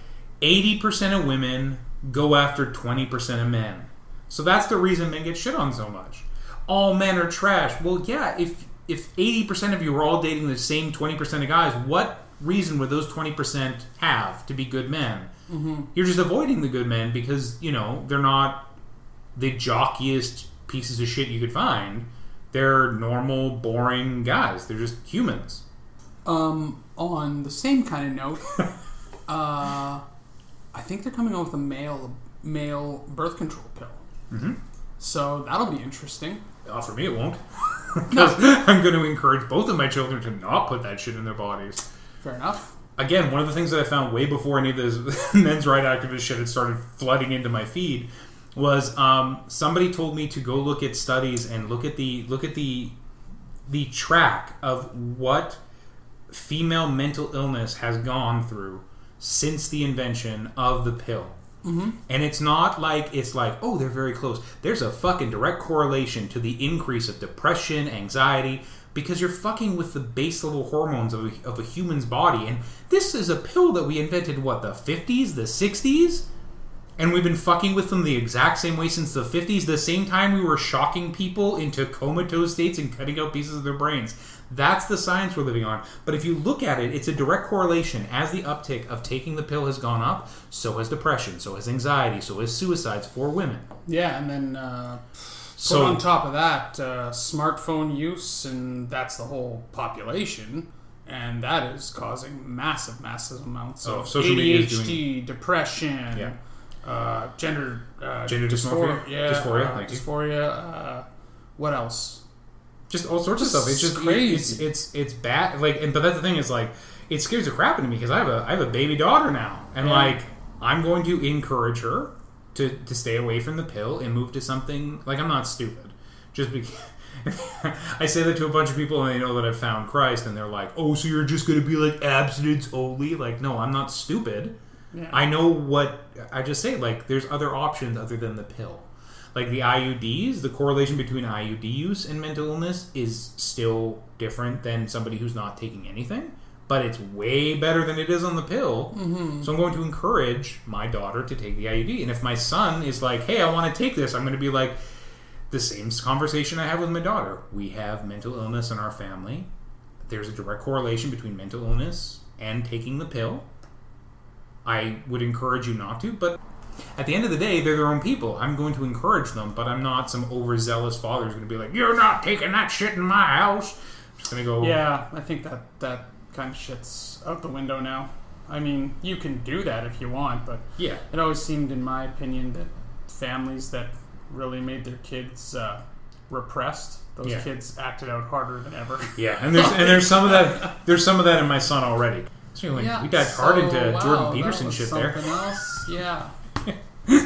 C: 80% of women go after 20% of men. So that's the reason men get shit on so much. All men are trash. Well, yeah, if if 80% of you are all dating the same 20% of guys, what reason would those 20% have to be good men? Mm-hmm. You're just avoiding the good men because, you know, they're not the jockiest pieces of shit you could find. They're normal, boring guys. They're just humans.
B: Um, on the same kind of note, uh, I think they're coming out with a male male birth control pill. Mm-hmm. So that'll be interesting.
C: Uh, for me, it won't. Because I'm going to encourage both of my children to not put that shit in their bodies.
B: Fair enough.
C: Again, one of the things that I found way before any of this men's rights activist shit had started flooding into my feed was um, somebody told me to go look at studies and look at the look at the the track of what female mental illness has gone through since the invention of the pill. Mm-hmm. And it's not like it's like, oh, they're very close. There's a fucking direct correlation to the increase of depression, anxiety, because you're fucking with the base level hormones of a, of a human's body. And this is a pill that we invented, what, the 50s, the 60s? And we've been fucking with them the exact same way since the 50s, the same time we were shocking people into comatose states and cutting out pieces of their brains. That's the science we're living on. But if you look at it, it's a direct correlation. As the uptick of taking the pill has gone up, so has depression, so has anxiety, so has suicides for women.
B: Yeah, and then uh,
C: So-
B: on top of that uh, smartphone use, and that's the whole population, and that is causing massive, massive amounts
C: Oh,
B: of
C: social media is
B: ADHD, depression,
C: Yeah.
B: Uh, gender uh,
C: Gender dysmorphia?
B: yeah,
C: Dysphoria,
B: uh, dysphoria. Uh, what else?
C: just all sorts of stuff. It's just
B: crazy.
C: It's it's it's bad. Like, and but that's the thing is like it scares the crap out of me because I have a I have a baby daughter now, and
B: Yeah.
C: like I'm going to encourage her to to stay away from the pill and move to something like I'm not stupid. Just because. I say that to a bunch of people and they know that I've found Christ and they're like, "Oh, so you're just going to be like abstinence only?" Like, no, I'm not stupid.
B: Yeah.
C: I know what I just say. Like, there's other options other than the pill. Like the IUDs, the correlation between IUD use and mental illness is still different than somebody who's not taking anything, but it's way better than it is on the pill. Mm-hmm. So I'm going to encourage my daughter to take the IUD. And if my son is like, "Hey, I want to take this," I'm going to be like, the same conversation I have with my daughter. We have mental illness in our family. There's a direct correlation between mental illness and taking the pill. I would encourage you not to, but at the end of the day, they're their own people. I'm going to encourage them, but I'm not some overzealous father who's going to be like, "You're not taking that shit in my house." I'm just going to go,
B: Yeah, I think that that kind of shit's out the window now. I mean, you can do that if you want, but
C: yeah,
B: it always seemed, in my opinion, that families that really made their kids uh, repressed, those
C: Yeah.
B: kids acted out harder than ever.
C: yeah." And there's and there's some of that. There's some of that in my son already. So like, we dived hard into
B: wow,
C: Jordan Peterson shit there.
B: Else. Yeah.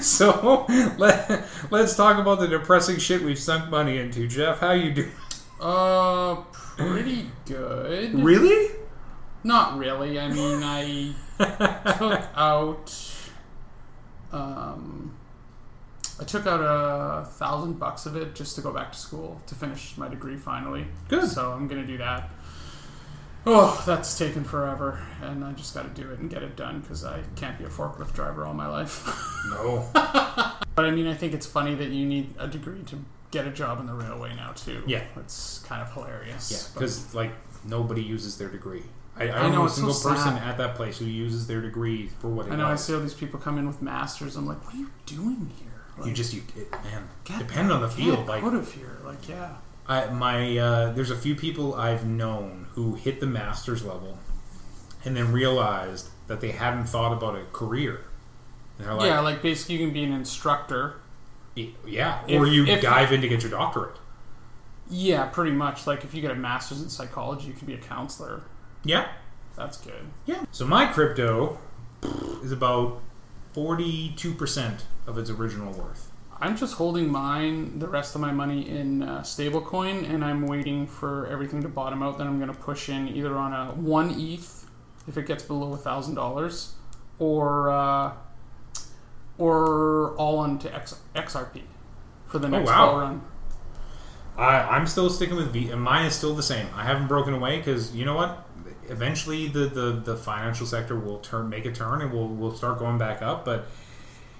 C: So let, let's talk about the depressing shit we've sunk money into. Jeff, how you doing?
B: Uh, pretty good.
C: Really?
B: Not really. I mean, I took out. Um, I took out a thousand bucks of it just to go back to school to finish my degree finally.
C: Good.
B: So I'm gonna do that. Oh, that's taken forever, and I just got to do it and get it done because I can't be a forklift driver all my life.
C: No.
B: but I mean, I think it's funny that you need a degree to get a job in the railway now too.
C: Yeah.
B: it's kind of hilarious.
C: Yeah, because like nobody uses their degree. I, I
B: I
C: don't
B: know,
C: know a
B: it's so
C: single person
B: sad.
C: at that place who uses their degree for what it
B: I know I see all these people come in with masters. I'm like, what are you doing here? Like,
C: You just you it, man. Depending on the field, like
B: out of here. Like, yeah,
C: I, my uh, there's a few people I've known who hit the master's level and then realized that they hadn't thought about a career. Like,
B: yeah. Like basically, you can be an instructor.
C: yeah, or
B: If-
C: you
B: if-
C: dive in to get your doctorate.
B: Yeah, pretty much. Like if you get a master's in psychology, you can be a counselor.
C: Yeah,
B: That's good.
C: yeah. So my crypto is about forty-two percent of its original worth.
B: I'm just holding mine, the rest of my money in uh, stablecoin, and I'm waiting for everything to bottom out. Then I'm going to push in either on a one ETH if it gets below a thousand dollars, or uh, or all onto X, XRP for the next
C: Oh, wow.
B: run.
C: I, I'm still sticking with V, and mine is still the same. I haven't broken away because you know what? Eventually, the, the, the financial sector will turn, make a turn, and we'll we'll start going back up. But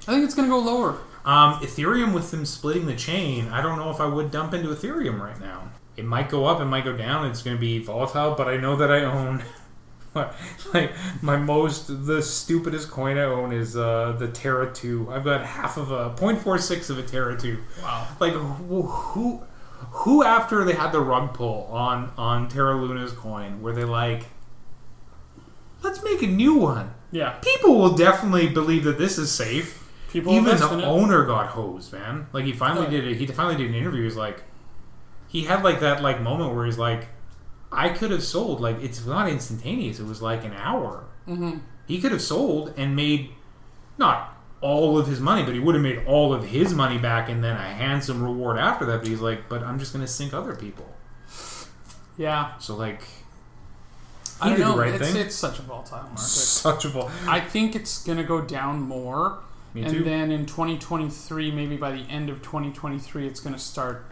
B: I think it's going to go lower.
C: Um, Ethereum, with them splitting the chain, I don't know if I would dump into Ethereum right now. It might go up, it might go down. It's going to be volatile, but I know that I own. like my most the stupidest coin I own is uh, the Terra Two. I've got half of a 0.46 of a Terra Two.
B: Wow.
C: Like who, who who after they had the rug pull on on Terra Luna's coin were they like let's make a new one.
B: Yeah.
C: People will definitely believe that this is safe.
B: People
C: Even the owner got hosed, man. Like he finally
B: Oh.
C: did it. He finally did an interview. He's like, he had like that like moment where he's like, I could have sold. Like it's not instantaneous. It was like an hour.
B: Mm-hmm.
C: He could have sold and made not all of his money, but he would have made all of his money back and then a handsome reward after that. But he's like, but I'm just going to sink other people.
B: Yeah.
C: So like,
B: I don't know.
C: right
B: it's, it's such a volatile market.
C: Such a vol-
B: I think it's going to go down more.
C: Me
B: and
C: too.
B: then in 2023, maybe by the end of 2023, it's going to start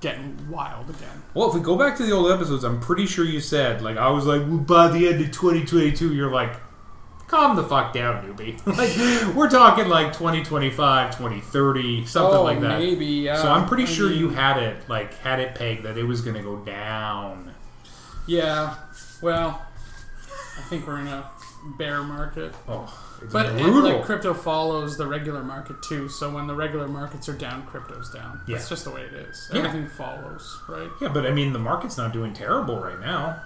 B: getting wild again.
C: Well, if we go back to the old episodes, I'm pretty sure you said like I was like, well, by the end of 2022, you're like, calm the fuck down, newbie. like we're talking like 2025, 2030, something
B: oh,
C: like that.
B: maybe. Yeah.
C: So I'm pretty
B: I
C: sure you had it like had it pegged that it was going to go down.
B: Yeah. Well, I think we're in a bear market.
C: Oh, it's
B: But and, like crypto follows the regular market too. So when the regular markets are down, crypto's down.
C: Yeah.
B: Just the way it is.
C: Yeah.
B: Everything follows, right?
C: yeah, but I mean the market's not doing terrible right now.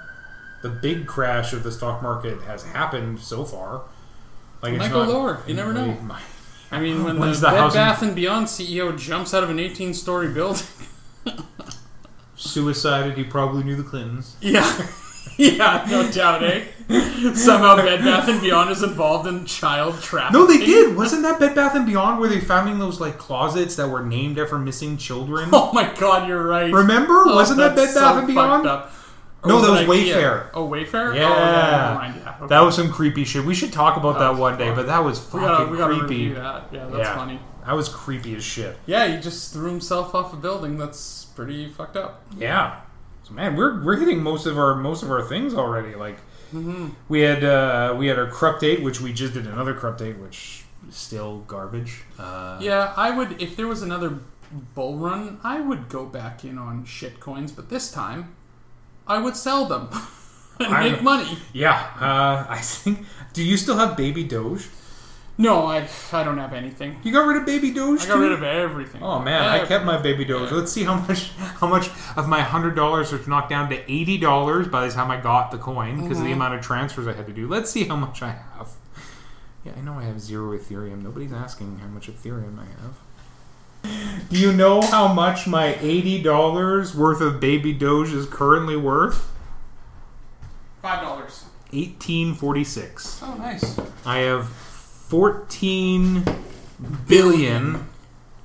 C: The big crash of the stock market has happened so far. Like
B: It
C: it's
B: might go
C: not-
B: lower. You never know.
C: My-
B: I mean, when the,
C: the
B: Bed Bath and Beyond CEO jumps out of an 18-story building.
C: Suicided. He probably knew the Clintons.
B: Yeah. yeah, no doubt, eh? Somehow Bed Bath and Beyond is involved in child trafficking.
C: No, they did. Wasn't that Bed Bath and Beyond where they found in those like closets that were named after missing children?
B: Oh my god, you're right.
C: Remember?
B: Oh,
C: Wasn't that Bed Bath
B: so
C: and Beyond?
B: fucked up. Or
C: No, that was
B: it
C: Wayfair.
B: Oh, Wayfair?
C: Yeah.
B: Oh, yeah never mind. Yeah. okay.
C: That was some creepy shit. We should talk about
B: That
C: that
B: was
C: one day,
B: fun.
C: but that was
B: we
C: fucking
B: gotta, we gotta
C: creepy.
B: that. Yeah, that's
C: Yeah.
B: funny.
C: That was creepy as shit.
B: Yeah, he just threw himself off a building. That's pretty fucked up.
C: Yeah. So man, we're we're hitting most of our most of our things already. Like
B: Mm-hmm.
C: we had uh, we had our Krupp date, which we just did another Krupp date, which is still garbage. Uh,
B: Yeah, I would if there was another bull run, I would go back in on shit coins, but this time I would sell them and
C: I'm-
B: make money.
C: Yeah. Uh, I think. Do you still have Baby Doge?
B: No, I I don't have anything.
C: You got rid of Baby Doge.
B: I got
C: too?
B: rid of everything.
C: Oh man, I kept my baby doge. Let's see how much how much of my hundred dollars was knocked down to eighty dollars by the time I got the coin because of the
B: Mhm.
C: amount of transfers I had to do. Let's see how much I have. Yeah, I know I have zero Ethereum. Nobody's asking how much Ethereum I have. Do you know how much my eighty dollars worth of baby doge is currently worth?
B: five dollars.
C: Eighteen forty six.
B: Oh, nice.
C: I have 14 billion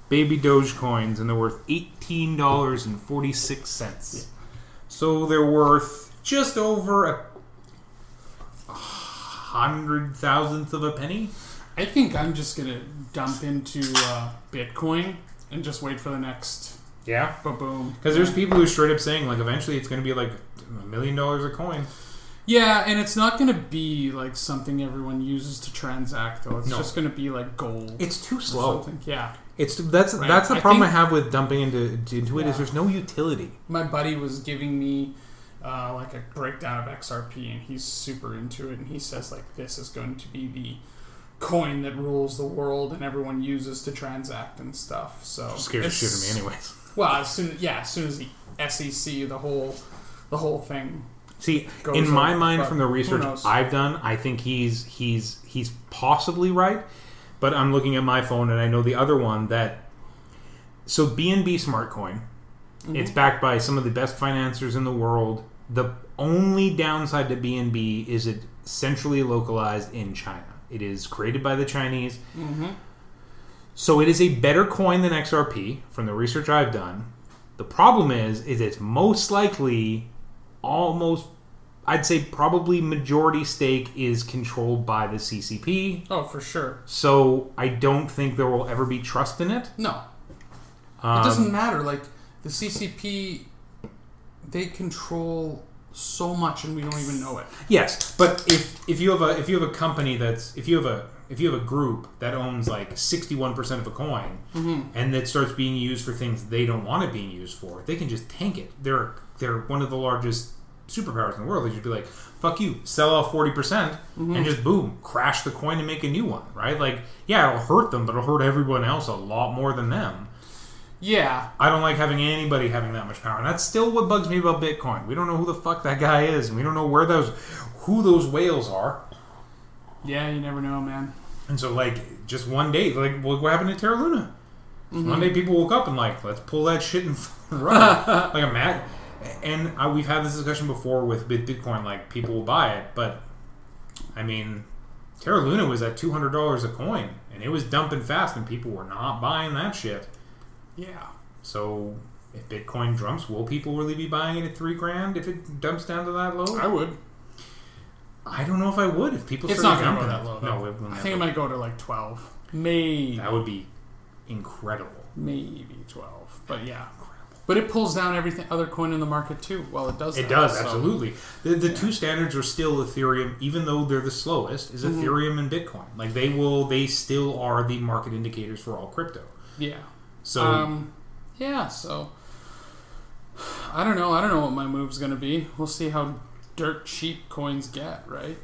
C: baby Doge coins, and they're worth $18.46. So they're worth just over a hundred thousandth of a penny.
B: I think I'm just gonna dump into uh, Bitcoin and just wait for the next
C: Yeah.
B: boom.
C: Because there's people who straight up saying, like, eventually it's going to be like a million dollars a coin.
B: Yeah, and it's not gonna be like something everyone uses to transact though. It's
C: No.
B: just gonna be like gold.
C: It's too
B: or
C: slow.
B: something. Yeah.
C: It's that's
B: Right.
C: that's the
B: I
C: problem I,
B: think-
C: have with dumping into into it is
B: Yeah.
C: there's no utility.
B: My buddy was giving me uh, like a breakdown of XRP, and he's super into it. And he says like this is going to be the coin that rules the world, and everyone uses to transact and stuff. So
C: Scares the
B: it's-
C: shit out of me, anyways.
B: Well, as soon yeah, as soon as the SEC, the whole the whole thing.
C: See, in my
B: over,
C: mind, from the research? I've done, I think he's he's he's possibly right. But I'm looking at my phone, and I know the other one that. So BNB Smart Coin,
B: Mm-hmm.
C: it's backed by some of the best financiers in the world. The only downside to BNB is it centrally localized in China. It is created by the Chinese.
B: Mm-hmm.
C: So it is a better coin than XRP from the research I've done. The problem is, is it's most likely almost, I'd say probably majority stake is controlled by the CCP.
B: Oh, for sure.
C: So I don't think there will ever be trust in it.
B: No,
C: Um,
B: it doesn't matter. Like the CCP, they control so much, and we don't even know it.
C: Yes, but if if you have a if you have a company that's if you have a if you have a group that owns like sixty one percent of a coin mm-hmm. and that starts being used for things they don't want it being used for, they can just tank it. They're they're one of the largest superpowers in the world. They should be like, fuck you, sell off forty percent mm-hmm. and just boom, crash the coin and make a new one, right? Like, yeah, it'll hurt them, but it'll hurt everyone else a lot more than them.
B: Yeah,
C: I don't like having anybody having that much power. And that's still what bugs me about Bitcoin. We don't know who the fuck that guy is, and we don't know where those who those whales are.
B: Yeah, you never know, man.
C: And so, like, just one day, like, what what happened to Terra Luna? One day, people woke up and like, let's pull that shit and run. like a mad. And uh, we've had this discussion before with Bitcoin. Like, people will buy it, but I mean, Terra Luna was at two hundred dollars a coin, and it was dumping fast, and people were not buying that shit.
B: Yeah,
C: So, if Bitcoin dumps, will people really be buying it at three grand if it dumps down to that low?
B: I would.
C: I don't know if I would if people.
B: It's not gonna go that
C: it.
B: low.
C: No,
B: though.
C: it will
B: I think it might go to like twelve, maybe,
C: That would be incredible.
B: maybe twelve. But yeah, but it pulls down everything other coin in the market too. Well, it does.
C: It
B: that,
C: does
B: so-
C: absolutely. The, the two standards are still Ethereum, even though they're the slowest. Is
B: Mm-hmm.
C: Ethereum and Bitcoin? Like they will, they still are the market indicators for all crypto.
B: Yeah.
C: So
B: um, yeah. So I don't know. I don't know what my move's gonna be. We'll see how dirt cheap coins get, right?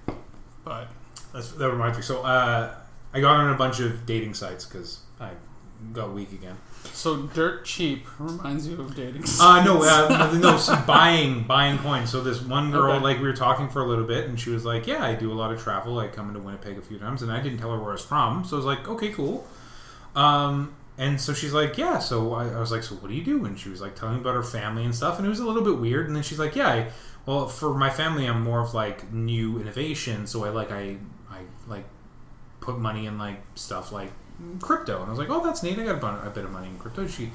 B: But
C: that's, that reminds me. So uh, I got on a bunch of dating sites because I got weak again.
B: so dirt cheap reminds you of dating.
C: Uh, no, uh, no, so buying buying coins. So this one girl,
B: Okay.
C: like we were talking for a little bit, and she was like, "Yeah, I do a lot of travel. I come into Winnipeg a few times," and I didn't tell her where I was from, so I was like, "Okay, cool." Um, and so she's like, yeah. So I, I was like, so what do you do? And she was like telling me about her family and stuff, and it was a little bit weird. And then she's like, yeah, I, well, for my family, I'm more of like new innovation. So I like I I like put money in like stuff like crypto. And I was like, oh, that's neat. I got a, bun- a bit of money in crypto. She.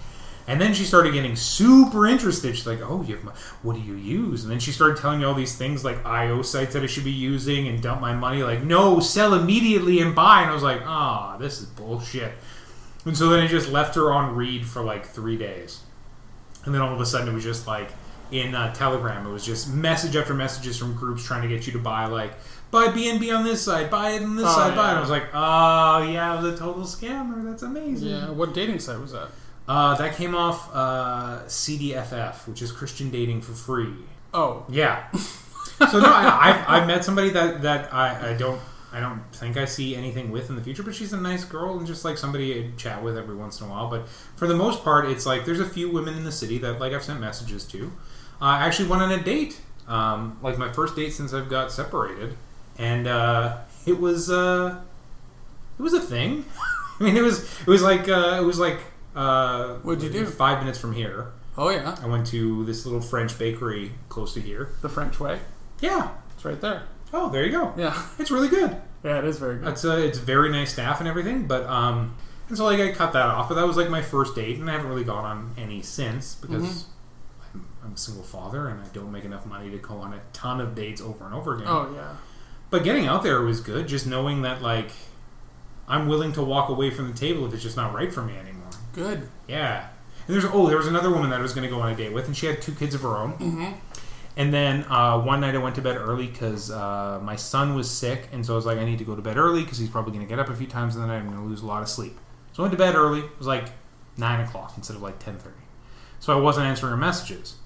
C: And then she started getting super interested. She's like, "Oh, you have my, what do you use?" And then she started telling me all these things like IO sites that I should be using and dump my money. Like, no, sell immediately and buy. And I was like, "Ah, this is bullshit." And so then I just left her on read for like three days. And then all of a sudden it was just like in uh, Telegram, it was just message after messages from groups trying to get you to buy like buy BNB on this side, buy it on this
B: Oh,
C: side, buy it.
B: yeah.
C: I was like, oh yeah, the total scammer. That's amazing.
B: Yeah. What dating site was that?
C: Uh, that came off uh, CDFF, which is Christian dating for free.
B: Oh,
C: Yeah. so no, I, I've, I've met somebody that that I, I don't I don't think I see anything with in the future, but she's a nice girl and just like somebody I chat with every once in a while. But for the most part, it's like there's a few women in the city that like I've sent messages to. I actually went on a date, um, like my first date since I've got separated, and uh, it was uh, it was a thing. I mean, it was it was like uh, it was like uh,
B: What'd you do?
C: Five minutes from here,
B: oh yeah,
C: I went to this little French bakery close to here.
B: the French way.
C: Yeah.
B: It's right there.
C: Oh, there you go.
B: Yeah.
C: It's really good.
B: Yeah, it is very good.
C: It's uh, it's very nice staff and everything, but um, and so like I cut that off. But that was like my first date, and I haven't really gone on any since because
B: Mm-hmm.
C: I'm, a single father and I don't make enough money to go on a ton of dates over and over again.
B: Oh yeah.
C: But getting out there was good. Just knowing that like I'm willing to walk away from the table if it's just not right for me anymore.
B: Good.
C: Yeah. And there's oh, there was another woman that I was going to go on a date with, and she had two kids of her own. Mm-hmm. And then uh, one night I went to bed early because uh, my son was sick, and so I was like, I need to go to bed early because he's probably going to get up a few times in the night. I'm going to lose a lot of sleep. So I went to bed early. It was like nine o'clock instead of like ten thirty. So I wasn't answering her messages.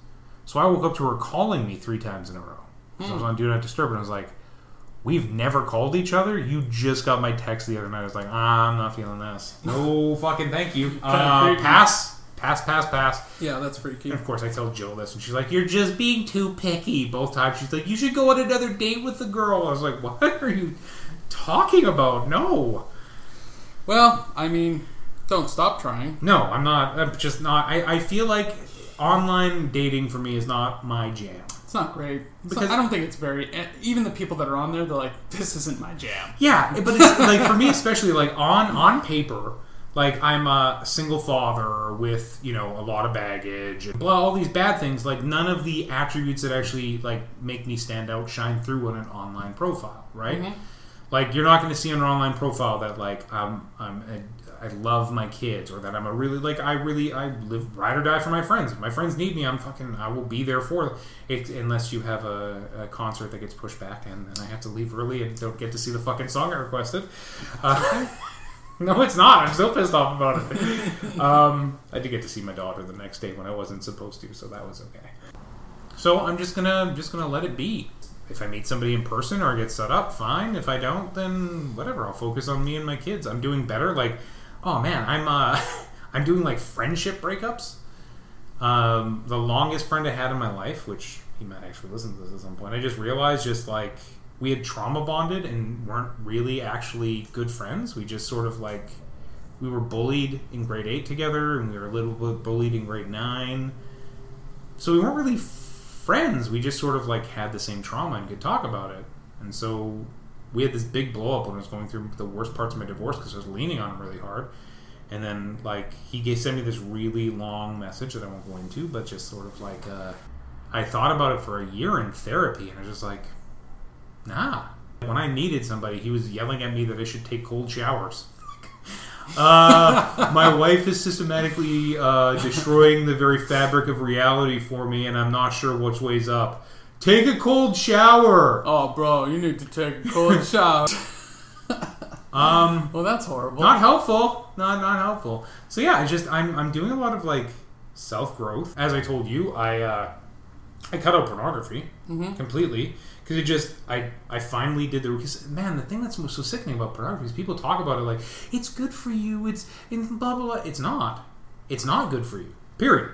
C: So I woke up to her calling me three times in a row. So I was on Do Not Disturb, and I was like, We've never called each other. You just got my text the other night. I was like, ah, I'm not feeling this. No fucking thank you. Uh, pass, pass, pass, pass.
B: Yeah, that's freaky.
C: And of course, I tell Jill this, and she's like, "You're just being too picky." Both times, she's like, "You should go on another date with the girl." I was like, "What are you talking about?" No,
B: Well, I mean, don't stop trying.
C: no, I'm not. I'm just not. I, I feel like online dating for me is not my jam.
B: It's not great. It's
C: Because-
B: not- I don't think it's very. Eh, even the people that are on there, they're like, "This isn't my jam."
C: Yeah, eh, but it's like for me, especially like on on paper, like I'm a single father with you know a lot of baggage and blah all these bad things. Like none of the attributes that actually like make me stand out shine through on an online profile, right? Mm-hmm. Like you're not going to see on an online profile that like I'm I'm a, I love my kids or that I'm a really like I really I live ride or die for my friends. If my friends need me, I'm fucking I will be there for. It, unless you have a, a concert that gets pushed back and then I have to leave early and don't get to see the fucking song I requested. Uh, no, it's not. I'm still pissed off about it. Um, I did get to see my daughter the next day when I wasn't supposed to, so that was okay. So I'm just gonna just gonna let it be. If I meet somebody in person or get set up, fine. If I don't, then whatever. I'll focus on me and my kids. I'm doing better. Like, oh man, I'm uh, I'm doing like friendship breakups. Um, the longest friend I had in my life, which he might actually listen to this at some point. I just realized just like we had trauma bonded and weren't really actually good friends. We just sort of like we were bullied in grade eight together, and we were a little bit bullied in grade nine. So we weren't really friends. We just sort of like had the same trauma and could talk about it. And so we had this big blow up when I was going through the worst parts of my divorce because I was leaning on him really hard. And then like he gave, sent me this really long message that I won't go into, but just sort of like uh, I thought about it for a year in therapy, and I was just like, nah. When I needed somebody, he was yelling at me that I should take cold showers. Uh, my wife is systematically uh, destroying the very fabric of reality for me, and I'm not sure which way's up. Take a cold shower.
B: Oh, bro, you need to take a cold shower.
C: Um,
B: well, that's horrible.
C: not helpful. Not not helpful. So yeah, I just I'm I'm doing a lot of like self growth. As I told you, I uh, I cut out pornography completely because it just I I finally did the because man the thing that's so sickening about pornography is people talk about it like it's good for you it's in blah blah blah it's not it's not good for you period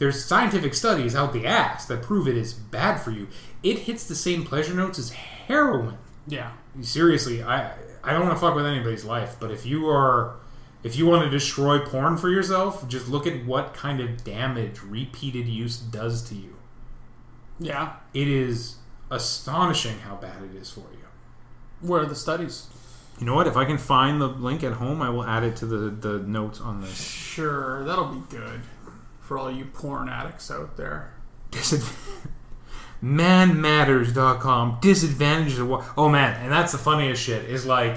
C: there's scientific studies out the ass that prove it is bad for you it hits the same pleasure notes as heroin
B: yeah.
C: seriously, I I don't want to fuck with anybody's life, but if you are If you want to destroy porn for yourself, just look at what kind of damage repeated use does to you.
B: Yeah.
C: It is astonishing how bad it is for you.
B: Where are the studies?
C: You know what? If I can find the link at home, I will add it to the, the notes on this.
B: Sure, that'll be good for all you porn addicts out there.
C: Disadv- manmatters.com disadvantages of what oh man and that's the funniest shit is like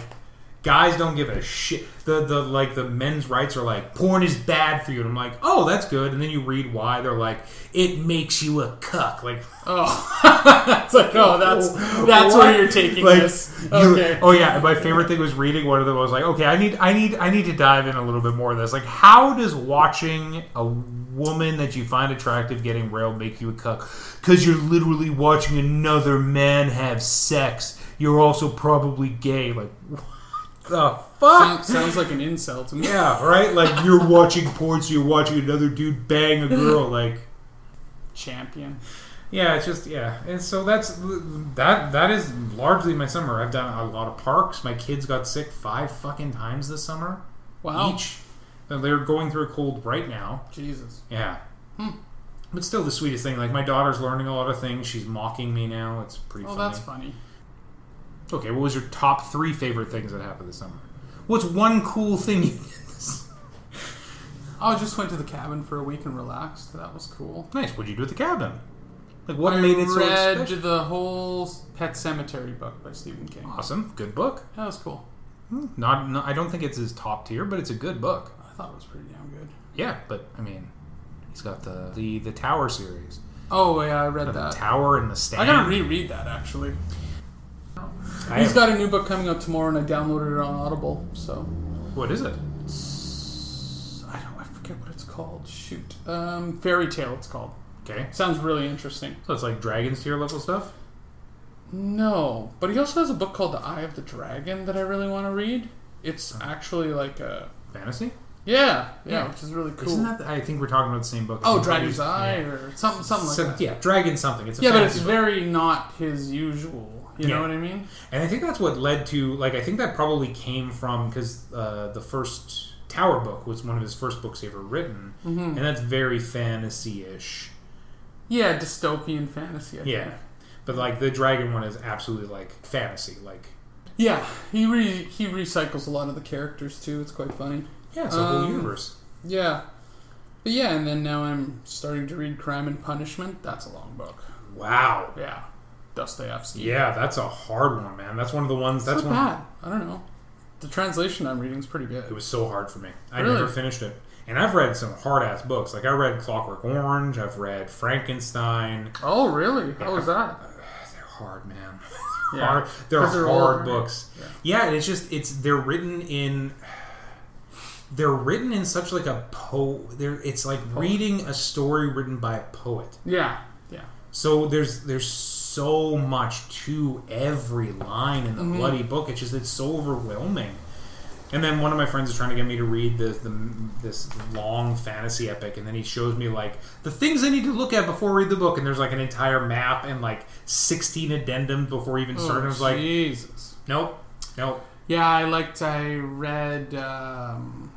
C: guys don't give a shit. The the like the men's rights are like porn is bad for you. And i'm like oh that's good. And then you read why they're like it makes you a cuck. Like
B: Oh, it's like oh, that's that's
C: What?
B: where you're taking
C: like
B: this. Okay.
C: oh yeah. My favorite thing was reading one of them. I was like okay i need i need i need to dive in a little bit more of this. Like how does watching a woman that you find attractive getting railed make you a cuck? Because you're literally watching another man have sex. You're also probably gay. Like what the fuck
B: Sounds, sounds like an insult to me.
C: yeah right like you're watching porn so you're watching another dude bang a girl like
B: Champion.
C: yeah, it's just yeah, and so that's that. That is largely my summer. I've done a lot of parks. My kids got sick five fucking times this summer.
B: Wow.
C: Each. And They're going through a cold right now.
B: Jesus.
C: Yeah. Hmm. But still, the sweetest thing. Like my daughter's learning a lot of things. She's mocking me now. It's pretty.
B: Oh,
C: funny.
B: that's funny.
C: Okay, what was your top three favorite things that happened this summer? What's one cool thing you did? This?
B: Oh, I just went to the cabin for a week and relaxed. That was cool.
C: Nice. What'd you do at the cabin? Like what
B: I
C: made it so
B: read
C: special?
B: the whole Pet Sematary book by Stephen King.
C: Awesome. Good book.
B: That was cool. Hmm.
C: Not, not. I don't think it's his top tier, but it's a good book.
B: I thought it was pretty damn good.
C: Yeah, but I mean, he's got the the, the Tower series,
B: Oh yeah, I read
C: the
B: that.
C: Tower and the Stand.
B: I gotta reread that actually.
C: I
B: He's
C: have-
B: got a new book coming out tomorrow, and I downloaded it on Audible. So
C: what is it?
B: I don't. I forget what it's called. Shoot. Um, Fairy Tale. It's called.
C: Okay,
B: Sounds really interesting.
C: so it's like Dragons tier level stuff.
B: No, but he also has a book called The Eye of the Dragon that I really want to read. It's actually like a
C: Fantasy.
B: Yeah, yeah,
C: Yeah.
B: which is really cool.
C: Isn't that? The, I think we're talking about the same book.
B: oh, Dragon's Eye
C: yeah.
B: or something, something like
C: So,
B: that.
C: yeah, Dragon something. It's a
B: Yeah, but it's
C: fantasy book.
B: very not his usual. You
C: Yeah.
B: know what I mean?
C: and I think that's what led to like I think that probably came from because uh, the first Tower book was one of his first books he ever written,
B: Mm-hmm.
C: and that's very fantasy-ish.
B: Yeah, dystopian fantasy. I
C: Yeah,
B: think.
C: but like the Dragon one is absolutely like fantasy, like.
B: yeah. He re he recycles a lot of the characters too. It's quite funny.
C: Yeah, it's a whole
B: Um,
C: universe.
B: Yeah, but yeah, and then now I'm starting to read Crime and Punishment. That's a long book.
C: Wow.
B: Yeah, Dostoevsky.
C: Yeah, that's a hard one, man. That's one of the ones.
B: It's
C: That's one.
B: bad. I don't know. The translation I'm reading is pretty good.
C: It was so hard for me. I
B: Really?
C: never finished it. And I've read some hard ass books. Like I read Clockwork Orange. I've read Frankenstein.
B: Oh, really? How was that?
C: They're hard, man.
B: Yeah.
C: hard. They're,
B: they're
C: hard
B: hard.
C: books.
B: Yeah.
C: Yeah. and it's just it's they're written in. They're written in such like a po. They're it's like reading a story written by a poet.
B: Yeah, yeah.
C: So there's there's so much to every line in the
B: Mm-hmm.
C: bloody book. It's just it's so overwhelming. And then one of my friends is trying to get me to read this the, this long fantasy epic, and then he shows me like the things I need to look at before I read the book, and there's like an entire map and like 16 addendums before even starting. I was like,
B: Oh, Jesus.
C: nope, nope.
B: Yeah, I liked. I read um,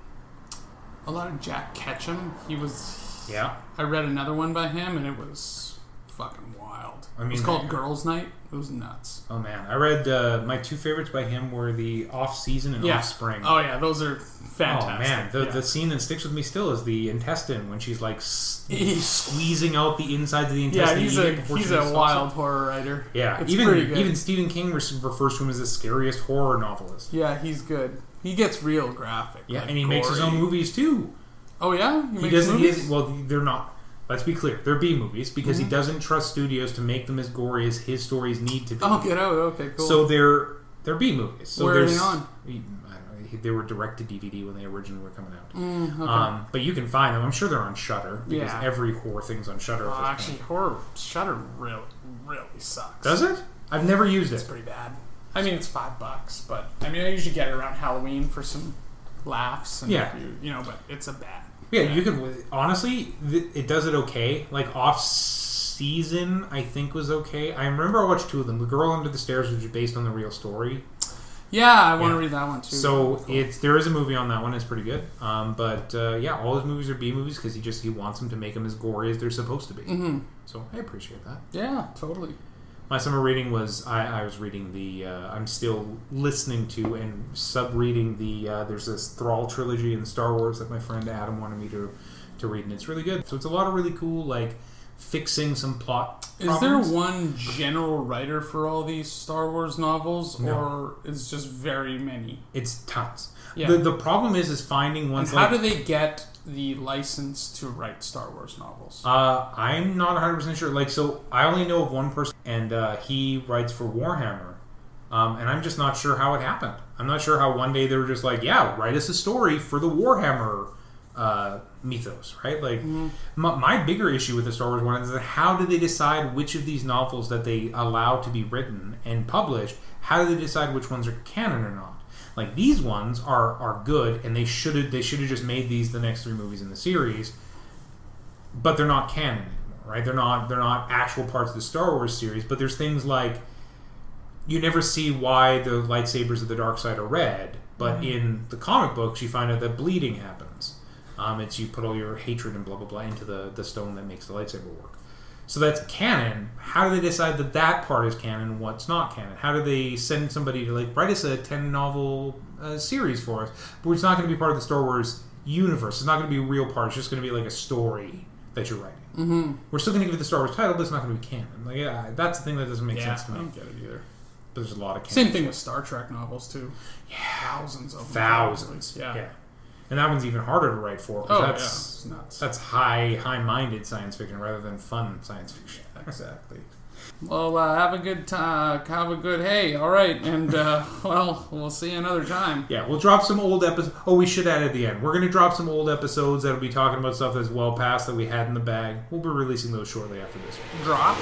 B: a lot of Jack Ketchum. He was.
C: Yeah,
B: I read another one by him, and it was fucking wild.
C: I
B: it was
C: mean-
B: called Girls' Night. It was nuts.
C: oh man, I read uh, my two favorites by him were the off season and
B: Yeah.
C: off spring.
B: Oh yeah, those are fantastic.
C: Oh man, the,
B: yeah.
C: the scene that sticks with me still is the intestine when she's like squeezing out the insides of the intestine.
B: yeah,
C: he's
B: a he's a wild horror writer.
C: Yeah,
B: it's
C: even even Stephen King refers to him as the scariest horror novelist.
B: yeah, he's good. He gets real graphic.
C: Yeah,
B: like
C: and he makes his own movies too.
B: Oh yeah,
C: He
B: makes
C: doesn't. He is, well, they're not. Let's be clear, they're B movies because
B: Mm-hmm.
C: he doesn't trust studios to make them as gory as his stories need to be.
B: Oh, get out. Okay, cool.
C: So they're they're B movies. So
B: Where are they on?
C: Know, they were direct to DVD when they originally were coming out.
B: Mm, okay.
C: Um, but you can find them. I'm sure they're on Shudder because
B: Yeah.
C: every horror thing's on Shudder.
B: Well, actually, horror Shudder really, really sucks.
C: does it? I've never used
B: It's
C: it.
B: It's pretty bad. I mean, it's five bucks, but I mean, I usually get it around Halloween for some laughs. And
C: Yeah.
B: you, you know, but it's a bad.
C: Yeah, you can. Honestly, it does it okay. Like off season, I think was okay. I remember I watched two of them. The Girl Under the Stairs, which is based on the real story.
B: Yeah, I want to read that one too.
C: So
B: Cool.
C: it's there is a movie on that one. It's pretty good. Um, but uh, yeah, all his movies are B movies because he just he wants them to make them as gory as they're supposed to be.
B: Mhm.
C: So I appreciate that.
B: yeah, totally.
C: My summer reading was I, I was reading the uh, I'm still listening to and sub reading the uh, there's this Thrawn trilogy in Star Wars that my friend Adam wanted me to to read and it's really good. So it's a lot of really cool like fixing some plot.
B: Is
C: problems.
B: there one general writer for all these Star Wars novels,
C: No.
B: or it's just very many?
C: It's tons.
B: Yeah.
C: The the problem is is finding
B: And
C: ones
B: how
C: like
B: do they get the license to write Star Wars novels?
C: Uh, I'm not 100 percent sure. Like, so I only know of one person, and uh, he writes for Warhammer, um, and I'm just not sure how it happened. I'm not sure how one day they were just like, "Yeah, write us a story for the Warhammer uh, mythos," right? Like, my, my bigger issue with the Star Wars one is that how do they decide which of these novels that they allow to be written and published? How do they decide which ones are canon or not? Like these ones are are good, and they should have they should have just made these the next three movies in the series but they're not canon anymore, right? They're not they're not actual parts of the Star Wars series. But there's things like you never see why the lightsabers of the dark side are red, but in the comic books you find out that bleeding happens. Um, it's you put all your hatred and blah blah blah into the the stone that makes the lightsaber work. So that's canon. How do they decide that that part is canon and what's not canon? How do they send somebody to like write us a ten novel uh, series for us, but it's not going to be part of the Star Wars universe. It's not going to be a real part. It's just going to be like a story that you're writing.
B: mm-hmm.
C: We're still going to give it the Star Wars title, but it's not going to be canon. Like, yeah, that's the thing that doesn't make
B: Yeah,
C: sense to me.
B: I
C: me.
B: don't get it either.
C: But there's a lot of canon.
B: Same thing with Star Trek novels too. Thousands of them.
C: thousands.
B: Yeah.
C: yeah, and that one's even harder to write for. 'cause
B: Oh
C: that's
B: it's nuts.
C: that's high high minded science fiction rather than fun science fiction.
B: exactly. Well, uh, have a good time. Have a good hey. All right, and uh, well, we'll see you another time.
C: Yeah, we'll drop some old episodes. Oh, we should add at the end. We're going to drop some old episodes that'll be talking about stuff that's well past that we had in the bag. We'll be releasing those shortly after this one.
B: Drop.